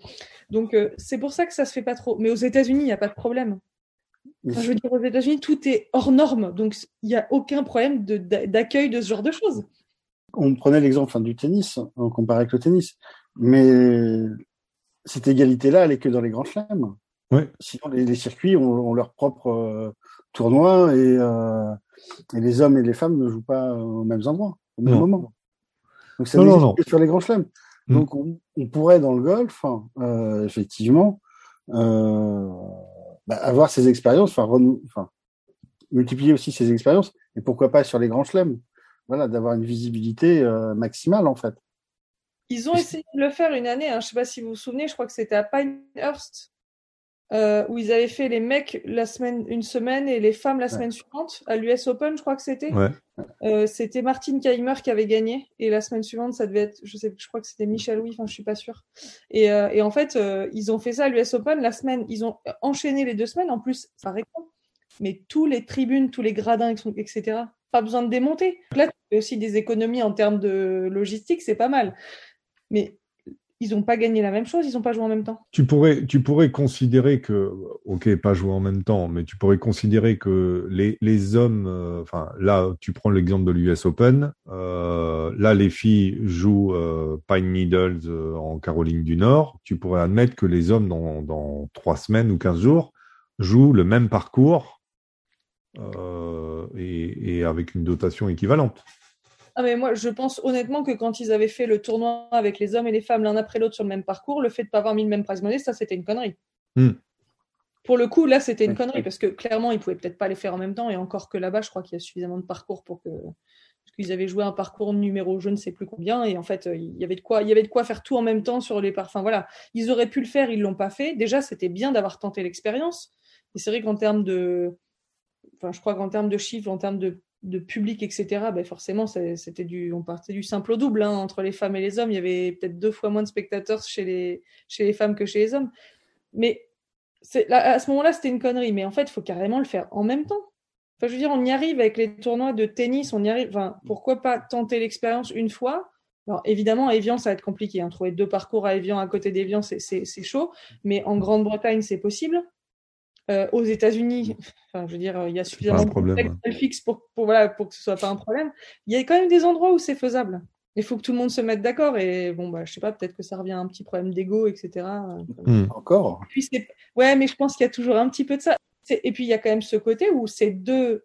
Donc, euh, c'est pour ça que ça se fait pas trop. Mais aux États-Unis, il n'y a pas de problème. je veux dire, aux États-Unis, tout est hors norme. Donc, il n'y a aucun problème d'accueil de, ce genre de choses. On prenait l'exemple du tennis, on comparait avec le tennis. Mais cette égalité-là, elle est que dans les grands chelems. Sinon, les, circuits ont, leur propre euh, tournoi et, euh, et, les hommes et les femmes ne jouent pas aux mêmes endroits, au même moment. Donc ça non, sur les grands chelems. Mm. Donc on, pourrait dans le golf, hein, euh, effectivement, bah, avoir ces expériences, enfin, multiplier aussi ces expériences, et pourquoi pas sur les grands chelems, voilà, d'avoir une visibilité maximale en fait. Ils ont essayé de le faire une année, hein, je ne sais pas si vous vous souvenez, je crois que c'était à Pinehurst, euh, où ils avaient fait les mecs la semaine, une semaine et les femmes la semaine suivante à l'US Open, je crois que c'était. Euh, c'était Martine Keimer qui avait gagné et la semaine suivante, ça devait être, je sais, je crois que c'était Michel Louis, enfin je suis pas sûre. Et, euh, et en fait, ils ont fait ça à l'US Open la semaine, ils ont enchaîné les deux semaines. En plus, ça répond. Mais tous les tribunes, tous les gradins, etc. Pas besoin de démonter. Donc là, tu fais aussi des économies en termes de logistique, c'est pas mal. Mais ils n'ont pas gagné la même chose, ils n'ont pas joué en même temps. Tu pourrais, tu pourrais considérer que, ok, pas jouer en même temps, mais tu pourrais considérer que les, les hommes, euh, enfin là, tu prends l'exemple de l'US Open, euh, là les filles jouent euh, Pine Needles en Caroline du Nord, tu pourrais admettre que les hommes dans, dans trois semaines ou quinze jours jouent le même parcours et avec une dotation équivalente. Ah, mais moi, je pense honnêtement que quand ils avaient fait le tournoi avec les hommes et les femmes l'un après l'autre sur le même parcours, le fait de ne pas avoir mis le même prize money, ça, c'était une connerie. Hmm. Pour le coup, là, c'était une connerie parce que clairement, ils pouvaient peut-être pas les faire en même temps. Et encore que là-bas, je crois qu'il y a suffisamment de parcours pour que. Parce qu'ils avaient joué un parcours numéro je ne sais plus combien. Et en fait, il y avait de quoi, il y avait de quoi faire tout en même temps sur les parfums. Voilà. Ils auraient pu le faire, ils l'ont pas fait. Déjà, c'était bien d'avoir tenté l'expérience. Et c'est vrai qu'en termes de. Enfin, je crois qu'en termes de chiffres, en termes de de public, etc., ben forcément, c'était du, on partait du simple au double hein, entre les femmes et les hommes. Il y avait peut-être deux fois moins de spectateurs chez les, chez les femmes que chez les hommes. Mais à ce moment-là, c'était une connerie. Mais en fait, il faut carrément le faire en même temps. Je veux dire, on y arrive avec les tournois de tennis, on y arrive. Pourquoi pas tenter l'expérience une fois? Évidemment, à Evian, ça va être compliqué. Hein. Trouver deux parcours à Evian à côté d'Evian, c'est chaud. Mais en Grande-Bretagne, c'est possible. Euh, aux États-Unis, enfin, je veux dire, il y a suffisamment de problème, fixe pour, pour, voilà, pour que ce soit pas un problème. Il y a quand même des endroits où c'est faisable. Il faut que tout le monde se mette d'accord et bon, bah, je sais pas, peut-être que ça revient à un petit problème d'ego, etc. Hmm. Encore? Puis Ouais, mais je pense qu'il y a toujours un petit peu de ça. Et puis il y a quand même ce côté où c'est deux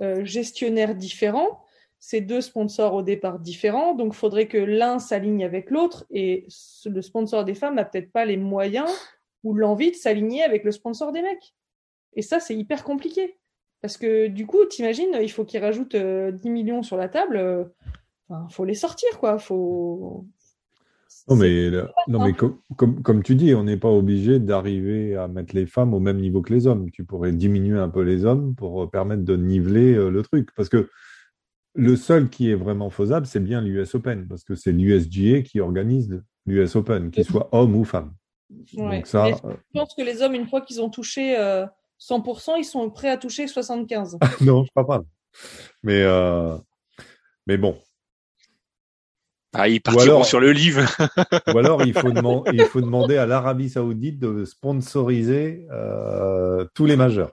euh, gestionnaires différents, c'est deux sponsors au départ différents, donc il faudrait que l'un s'aligne avec l'autre et le sponsor des femmes n'a peut-être pas les moyens ou l'envie de s'aligner avec le sponsor des mecs. Et ça, c'est hyper compliqué. Parce que du coup, t'imagines, il faut qu'ils rajoutent 10 euh, millions sur la table. Euh, il faut les sortir, quoi. Faut... Non, mais, non, mais comme, comme, tu dis, on n'est pas obligé d'arriver à mettre les femmes au même niveau que les hommes. Tu pourrais diminuer un peu les hommes pour permettre de niveler euh, le truc. Parce que le seul qui est vraiment faisable, c'est bien l'US Open. Parce que c'est l'USGA qui organise l'US Open, qu'il soit homme ou femme. Donc ça, je pense que les hommes, une fois qu'ils ont touché 100%, ils sont prêts à toucher 75. [LAUGHS] non, je crois pas. Mais, euh, mais bon. Ah, ils partiront sur le livre. [LAUGHS] ou alors, il faut, il faut demander à l'Arabie Saoudite de sponsoriser euh, tous les majeurs.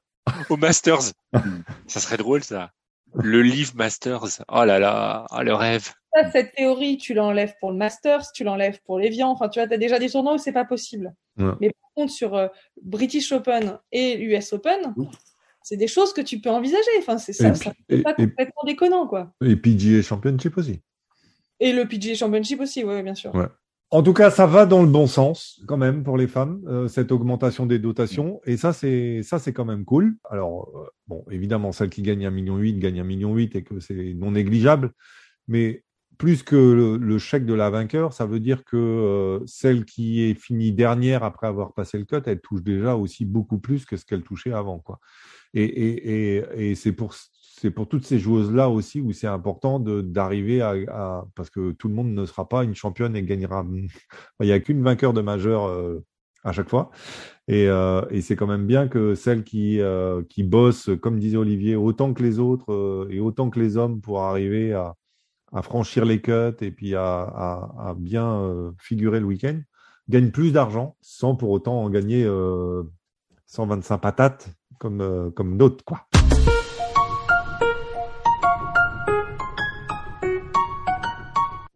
Au Masters. [LAUGHS] ça serait drôle, ça. Le livre Masters. Oh là là, oh, le rêve. Cette théorie, tu l'enlèves pour le Masters, tu l'enlèves pour les viands. Enfin, tu vois, tu as déjà des tournois où c'est pas possible. Mais par contre, sur euh, British Open et US Open, c'est des choses que tu peux envisager. Enfin, c'est ça, ça pas complètement déconnant, quoi. Et PGA Championship aussi. Et le PGA Championship aussi, oui, bien sûr. En tout cas, ça va dans le bon sens quand même pour les femmes, euh, cette augmentation des dotations. Et ça, c'est ça, c'est quand même cool. Alors, euh, bon, évidemment, celle qui gagne un million huit gagne un million huit et que c'est non négligeable. Mais plus que le, chèque de la vainqueur, ça veut dire que euh, celle qui est finie dernière après avoir passé le cut, elle touche déjà aussi beaucoup plus que ce qu'elle touchait avant. Quoi. Et, et, et, c'est pour, pour toutes ces joueuses-là aussi où c'est important d'arriver à, Parce que tout le monde ne sera pas une championne et gagnera. Il n'y a qu'une vainqueur de majeur euh, à chaque fois. Et, euh, et c'est quand même bien que celles qui, qui bossent, comme disait Olivier, autant que les autres et autant que les hommes pour arriver à à franchir les cuts et puis à, bien figurer le week-end, gagnent plus d'argent sans pour autant en gagner 125 patates comme, comme d'autres. Quoi.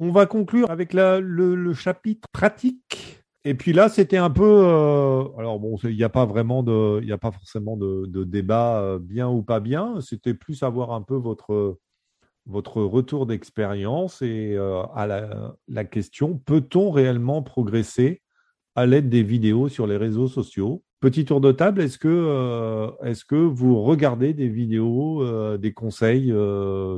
On va conclure avec le, chapitre pratique. Et puis là, c'était un peu. Euh, alors bon, il n'y a pas vraiment de, il a pas forcément de, débat euh, bien ou pas bien. C'était plus avoir un peu votre votre retour d'expérience et euh, à la, question peut-on réellement progresser à l'aide des vidéos sur les réseaux sociaux? Petit tour de table, est-ce que, que vous regardez des vidéos, des conseils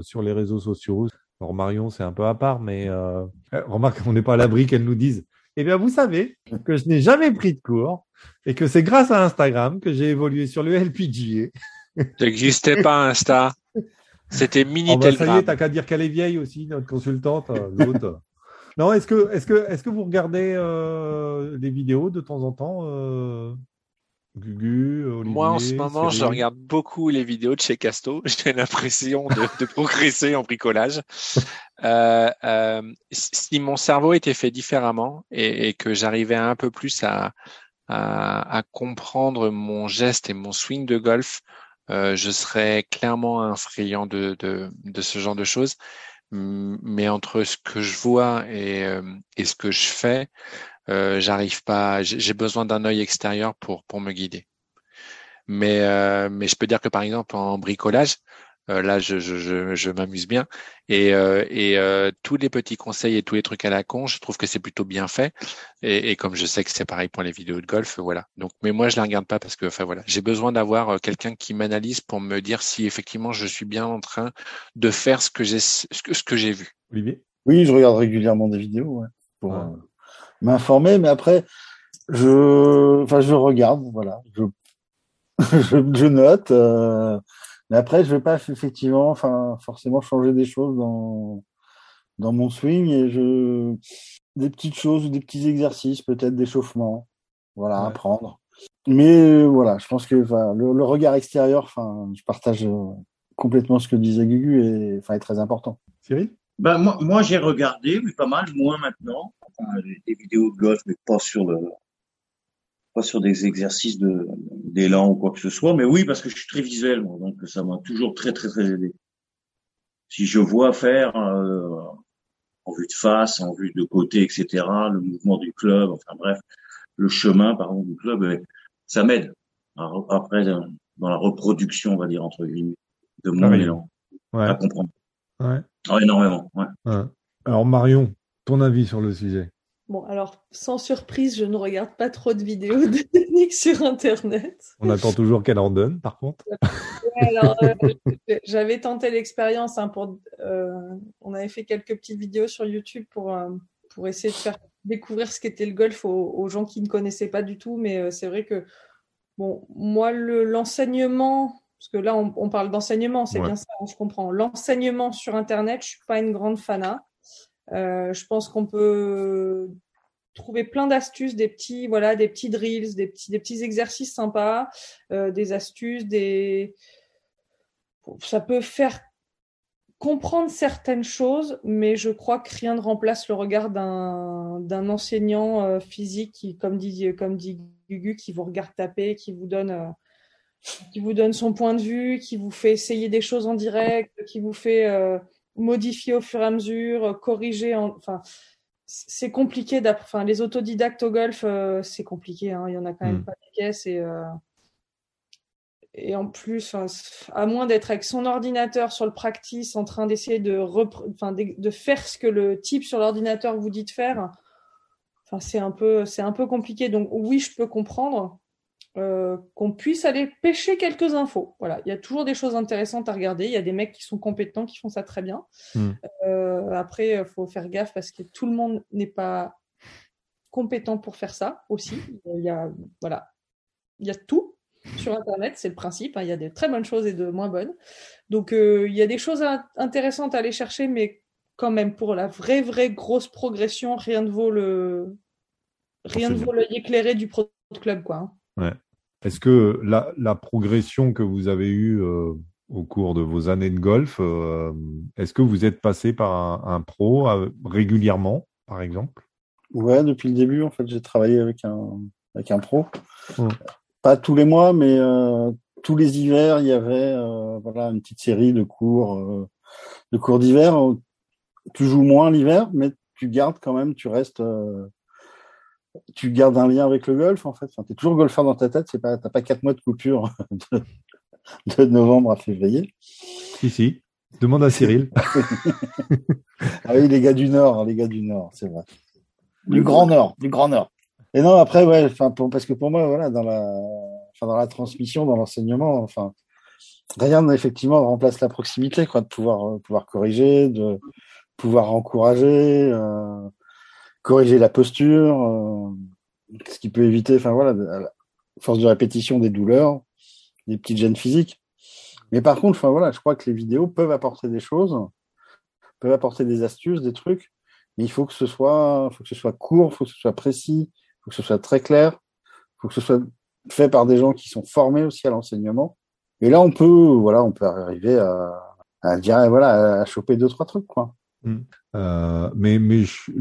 sur les réseaux sociaux? Alors Marion, c'est un peu à part, mais euh, [LAUGHS] remarque, on n'est pas à l'abri qu'elle nous dise Eh bien, vous savez que je n'ai jamais pris de cours et que c'est grâce à Instagram que j'ai évolué sur le LPGA. N'existait pas Insta. [LAUGHS] C'était mini oh bah, Ça y est, t'as qu'à dire qu'elle est vieille aussi, notre consultante, euh, l'autre. [LAUGHS] non, est-ce que, est-ce que, est-ce que vous regardez euh, des vidéos de temps en temps euh, Gugu, Olivier, Moi, en ce moment, je regarde beaucoup les vidéos de chez Casto. [LAUGHS] J'ai l'impression de, progresser en bricolage. Euh, euh, si mon cerveau était fait différemment et, que j'arrivais un peu plus à, à, comprendre mon geste et mon swing de golf, euh, je serais clairement un friand de, de, ce genre de choses. Mais entre ce que je vois et, et ce que je fais, euh, j'arrive pas, j'ai besoin d'un œil extérieur pour pour me guider. Mais euh, mais je peux dire que par exemple en bricolage, euh, là je je, je, m'amuse bien et et tous les petits conseils et tous les trucs à la con, je trouve que c'est plutôt bien fait. Et, et comme je sais que c'est pareil pour les vidéos de golf, voilà. Donc mais moi je les regarde pas parce que enfin voilà, j'ai besoin d'avoir quelqu'un qui m'analyse pour me dire si effectivement je suis bien en train de faire ce que j'ai ce que, ce que j'ai vu. Olivier? Oui, je regarde régulièrement des vidéos ouais, pour m'informer, mais après, je, enfin, je regarde, voilà, je, [LAUGHS] je, note, euh, mais après, je vais pas effectivement, enfin, forcément changer des choses dans, dans mon swing et je, des petites choses ou des petits exercices, peut-être d'échauffement, voilà, apprendre. Mais voilà, je pense que le, regard extérieur, enfin, je partage euh, complètement ce que disait Gugu et enfin, est très important. Cyril? Ben, moi, moi j'ai regardé, mais pas mal, moins maintenant, des vidéos de golf, mais pas sur le, pas sur des exercices de d'élan ou quoi que ce soit. Mais oui, parce que je suis très visuel, donc ça m'a toujours très très très aidé. Si je vois faire euh, en vue de face, en vue de côté, etc., le mouvement du club, enfin bref, le chemin pardon du club, euh, ça m'aide. Après, dans la reproduction, on va dire entre guillemets, de mon ah élan, à comprendre. Ouais. Oh, énormément. Ouais. Alors Marion, ton avis sur le sujet? Bon, alors, sans surprise, je ne regarde pas trop de vidéos de [LAUGHS] technique sur Internet. On attend toujours qu'elle en donne, par contre. alors, euh, [LAUGHS] j'avais tenté l'expérience. Hein, pour, euh, on avait fait quelques petites vidéos sur YouTube pour, euh, pour essayer de faire découvrir ce qu'était le golf aux, gens qui ne connaissaient pas du tout. Mais c'est vrai que, bon, moi, l'enseignement, parce que là, on, parle d'enseignement, c'est bien ça, hein, je comprends. L'enseignement sur Internet, je suis pas une grande fana. Euh, je pense qu'on peut trouver plein d'astuces, des petits, voilà, des petits drills, des petits, des petits exercices sympas, euh, des astuces, des, ça peut faire comprendre certaines choses, mais je crois que rien ne remplace le regard d'un enseignant euh, physique qui, comme dit, comme dit Gugu, qui vous regarde taper, qui vous donne qui vous donne son point de vue, qui vous fait essayer des choses en direct, qui vous fait modifier au fur et à mesure, euh, corriger. Enfin, c'est compliqué. Enfin, les autodidactes au golf, euh, c'est compliqué. Hein. Il y en a quand même mm. pas des caisses et et en plus, à moins d'être avec son ordinateur sur le practice, en train d'essayer de, enfin, de, faire ce que le type sur l'ordinateur vous dit de faire, enfin, c'est un peu, c'est un peu compliqué. Donc oui, je peux comprendre. Euh, qu'on puisse aller pêcher quelques infos. Voilà, il y a toujours des choses intéressantes à regarder. Il y a des mecs qui sont compétents, qui font ça très bien. Hmm. Euh, après, il faut faire gaffe parce que tout le monde n'est pas compétent pour faire ça aussi. Il y a, voilà, il y a tout sur Internet, c'est le principe. Hein. Il y a des très bonnes choses et de moins bonnes. Donc, euh, il y a des choses intéressantes à aller chercher, mais quand même, pour la vraie, vraie grosse progression, rien ne vaut le, rien ne vaut l'œil éclairé du pro club, quoi. Hein. Ouais. Est-ce que la, progression que vous avez eue euh, au cours de vos années de golf. Est-ce que vous êtes passé par un, pro régulièrement, par exemple? Ouais, depuis le début, en fait, j'ai travaillé avec un, avec un pro. Pas tous les mois, mais tous les hivers, il y avait voilà une petite série de cours, de cours d'hiver. Tu joues moins l'hiver, mais tu gardes quand même, tu restes tu gardes un lien avec le golf en fait. tu es toujours golfeur dans ta tête, c'est pas, t'as pas quatre mois de coupure [LAUGHS] de, novembre à février. Si, si. Demande à Cyril. [LAUGHS] ah oui, les gars du Nord, les gars du Nord, c'est vrai. Du Grand Nord, du Grand Nord. Et non, après, ouais, enfin, parce que pour moi, voilà, dans la, enfin, dans la transmission, dans l'enseignement, enfin, rien effectivement ne remplace la proximité, quoi, de pouvoir, pouvoir corriger, de pouvoir encourager. Euh, corriger la posture, euh, ce qui peut éviter, enfin voilà, à force de répétition des douleurs, des petites gènes physiques. Mais par contre, enfin voilà, je crois que les vidéos peuvent apporter des choses, peuvent apporter des astuces, des trucs, il faut que ce soit, faut que ce soit court, faut que ce soit précis, faut que ce soit très clair, faut que ce soit fait par des gens qui sont formés aussi à l'enseignement. Et là, on peut, voilà, on peut arriver à, à dire, voilà, à choper deux trois trucs, quoi. Mmh. Euh, mais mais je,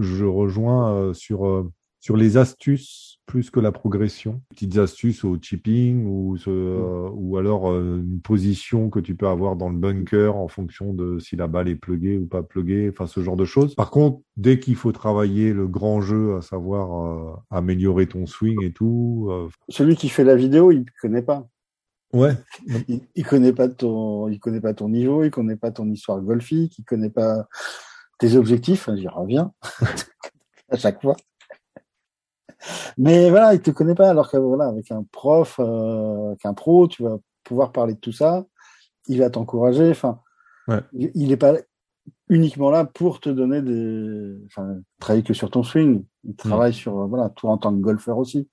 je, rejoins euh, sur, euh, sur les astuces plus que la progression. Petites astuces au chipping ou, ce, mmh. ou alors une position que tu peux avoir dans le bunker en fonction de si la balle est pluguée ou pas pluguée, enfin ce genre de choses. Par contre, dès qu'il faut travailler le grand jeu, à savoir améliorer ton swing et tout. Celui qui fait la vidéo, il ne connaît pas. Ouais. Il, il connaît pas ton, il connaît pas ton niveau, il connaît pas ton histoire golfique, il connaît pas tes objectifs. J'y reviens [LAUGHS] à chaque fois. Mais voilà, il te connaît pas. Alors que voilà, avec un prof, euh, avec un pro, tu vas pouvoir parler de tout ça. Il va t'encourager. Enfin, ouais. il n'est pas uniquement là pour te donner des, enfin, travailler que sur ton swing. Il travaille sur voilà, toi en tant que golfeur aussi,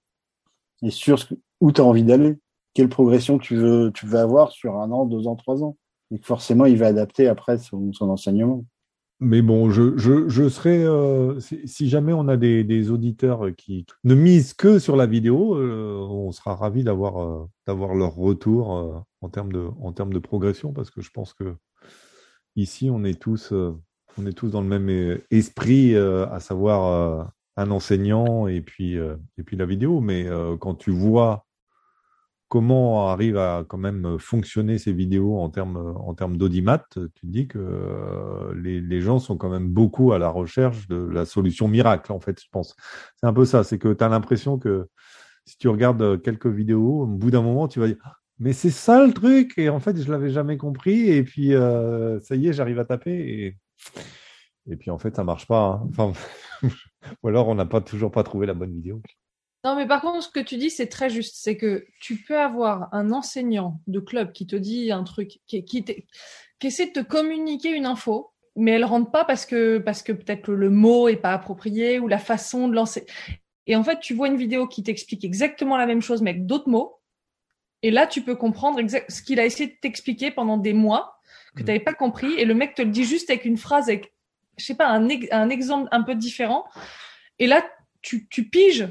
et sur ce, où tu as envie d'aller quelle progression tu veux, avoir sur un an, deux ans, trois ans. Et que forcément, il va adapter après son, enseignement. Mais bon, je, je, serais, euh, si, jamais on a des, auditeurs qui ne misent que sur la vidéo, euh, on sera ravi d'avoir euh, d'avoir leur retour en termes de progression, parce que je pense que ici on est tous dans le même esprit, à savoir un enseignant et puis la vidéo. Mais quand tu vois comment arrive à quand même fonctionner ces vidéos en termes en d'audimat, tu te dis que euh, les, gens sont quand même beaucoup à la recherche de la solution miracle, en fait, je pense. C'est un peu ça, c'est que tu as l'impression que si tu regardes quelques vidéos, au bout d'un moment, tu vas dire mais c'est ça le truc et en fait je l'avais jamais compris et puis euh, ça y est j'arrive à taper et, puis en fait ça marche pas hein. [LAUGHS] ou alors on n'a pas toujours pas trouvé la bonne vidéo non, mais par contre, ce que tu dis, c'est très juste. C'est que tu peux avoir un enseignant de club qui te dit un truc, qui, qui, essaie de te communiquer une info, mais elle rentre pas parce que, parce que peut-être le mot est pas approprié ou la façon de lancer. Et en fait, tu vois une vidéo qui t'explique exactement la même chose, mais avec d'autres mots. Et là, tu peux comprendre ce qu'il a essayé de t'expliquer pendant des mois, que tu n'avais pas compris. Et le mec te le dit juste avec une phrase, avec, je sais pas, un, un exemple un peu différent. Et là, tu, tu piges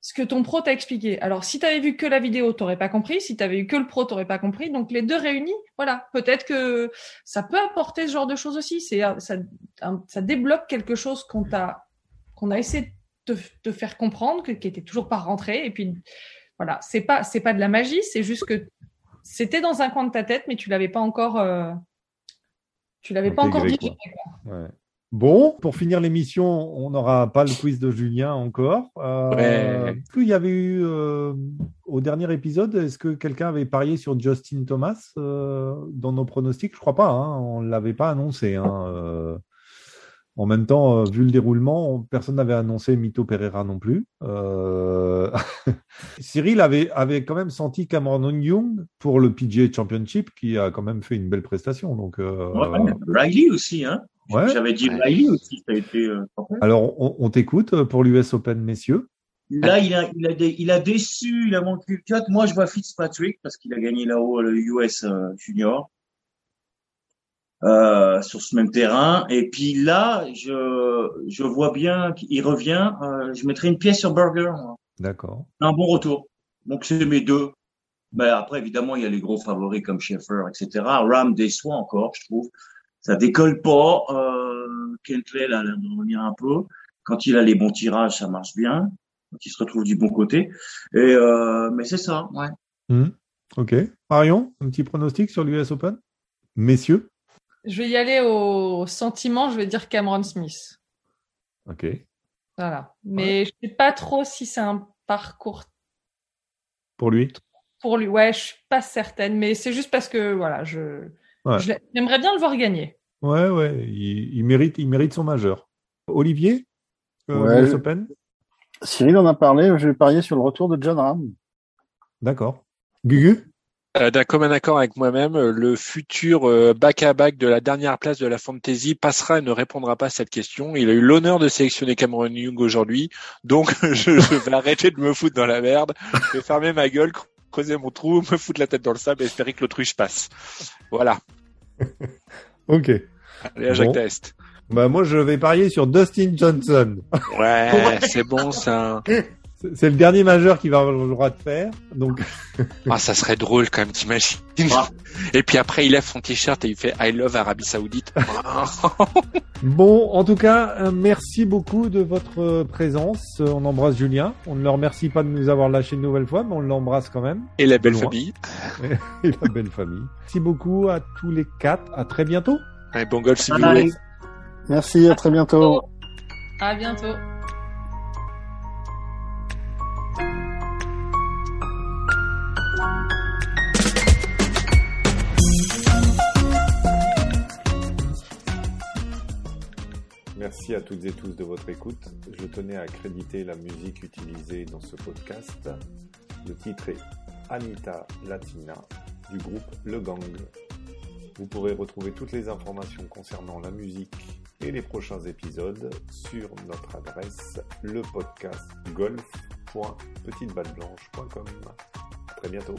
ce que ton pro t'a expliqué. Alors, si tu avais vu que la vidéo, tu n'aurais pas compris. Si tu avais vu que le pro, tu n'aurais pas compris. Donc, les deux réunis, voilà. Peut-être que ça peut apporter ce genre de choses aussi. C'est ça, ça débloque quelque chose qu'on t'a qu'on a essayé de te faire comprendre, qui était toujours pas rentré. Et puis, voilà, c'est pas c'est pas de la magie. C'est juste que c'était dans un coin de ta tête, mais tu l'avais pas encore. Euh, tu l'avais pas encore dit. Ouais. Bon, pour finir l'émission, on n'aura pas le quiz de Julien encore. Euh, Il y avait eu euh, au dernier épisode, est-ce que quelqu'un avait parié sur Justin Thomas euh, dans nos pronostics? Je crois pas. Hein, on l'avait pas annoncé. Hein, euh. en même temps, vu le déroulement, personne n'avait annoncé Mito Pereira non plus. [LAUGHS] Cyril avait, avait quand même senti Cameron Young pour le PGA Championship, qui a quand même fait une belle prestation. Donc, ouais, Riley aussi, hein j'avais dit aussi, ça a été. Euh, Alors, on, t'écoute euh, pour l'US Open, messieurs. Là, il a, il a, il a déçu, il a manqué le cut. Moi, je vois Fitzpatrick parce qu'il a gagné là-haut le US euh, Junior euh, sur ce même terrain. Et puis là, je, je vois bien qu'il revient. Euh, je mettrai une pièce sur Burger. D'accord. Un bon retour. Donc, c'est mes deux. Mais après, évidemment, il y a les gros favoris comme Schaeffer, etc. Ram déçoit encore, je trouve. Ça décolle pas. Euh, Kentley, là, là, on revient un peu. Quand il a les bons tirages, ça marche bien. Quand il se retrouve du bon côté. Et euh, mais c'est ça, ouais. Mmh. Ok. Marion, un petit pronostic sur l'US Open? Messieurs? Je vais y aller au sentiment, je vais dire Cameron Smith. Ok. Voilà. Mais je ne sais pas trop si c'est un parcours. Pour lui? Pour lui, ouais, je suis pas certaine. Mais c'est juste parce que, voilà, je. J'aimerais bien le voir gagner. Ouais, ouais. Il, mérite, il mérite son majeur. Olivier euh, Open? Cyril en a parlé. Je vais parier sur le retour de John Ram. D'accord. Gugu? Euh, D'un commun accord avec moi-même, le futur euh, back à back de la dernière place de la fantasy passera et ne répondra pas à cette question. Il a eu l'honneur de sélectionner Cameron Young aujourd'hui, donc [LAUGHS] je, vais [LAUGHS] arrêter de me foutre dans la merde, je vais fermer ma gueule, creuser mon trou, [LAUGHS] me foutre la tête dans le sable et espérer que l'autruche passe. Voilà. [LAUGHS] ok. Allez à Jacques Test. Bah moi je vais parier sur Dustin Johnson. Ouais, [LAUGHS] c'est bon ça. C'est le dernier majeur qui va avoir le droit de faire. Donc. [LAUGHS] ah, ça serait drôle quand même, t'imagines. Ah. Et puis après, il lève son t-shirt et il fait I love Arabie Saoudite. [LAUGHS] [LAUGHS] bon, en tout cas, euh, merci beaucoup de votre euh, présence. Euh, on embrasse Julien. On ne le remercie pas de nous avoir lâché une nouvelle fois, mais on l'embrasse quand même. Et la belle famille. et la belle famille. Merci beaucoup à tous les quatre. À très bientôt. Allez, bon golf si vous voulez. Merci, à très bientôt. À bientôt. Merci à toutes et tous de votre écoute. Je tenais à créditer la musique utilisée dans ce podcast. Le titre est Anita Latina du groupe Le Gang. Vous pourrez retrouver toutes les informations concernant la musique et les prochains épisodes sur notre adresse le podcast golf.petiteballeblanche.com. À très bientôt.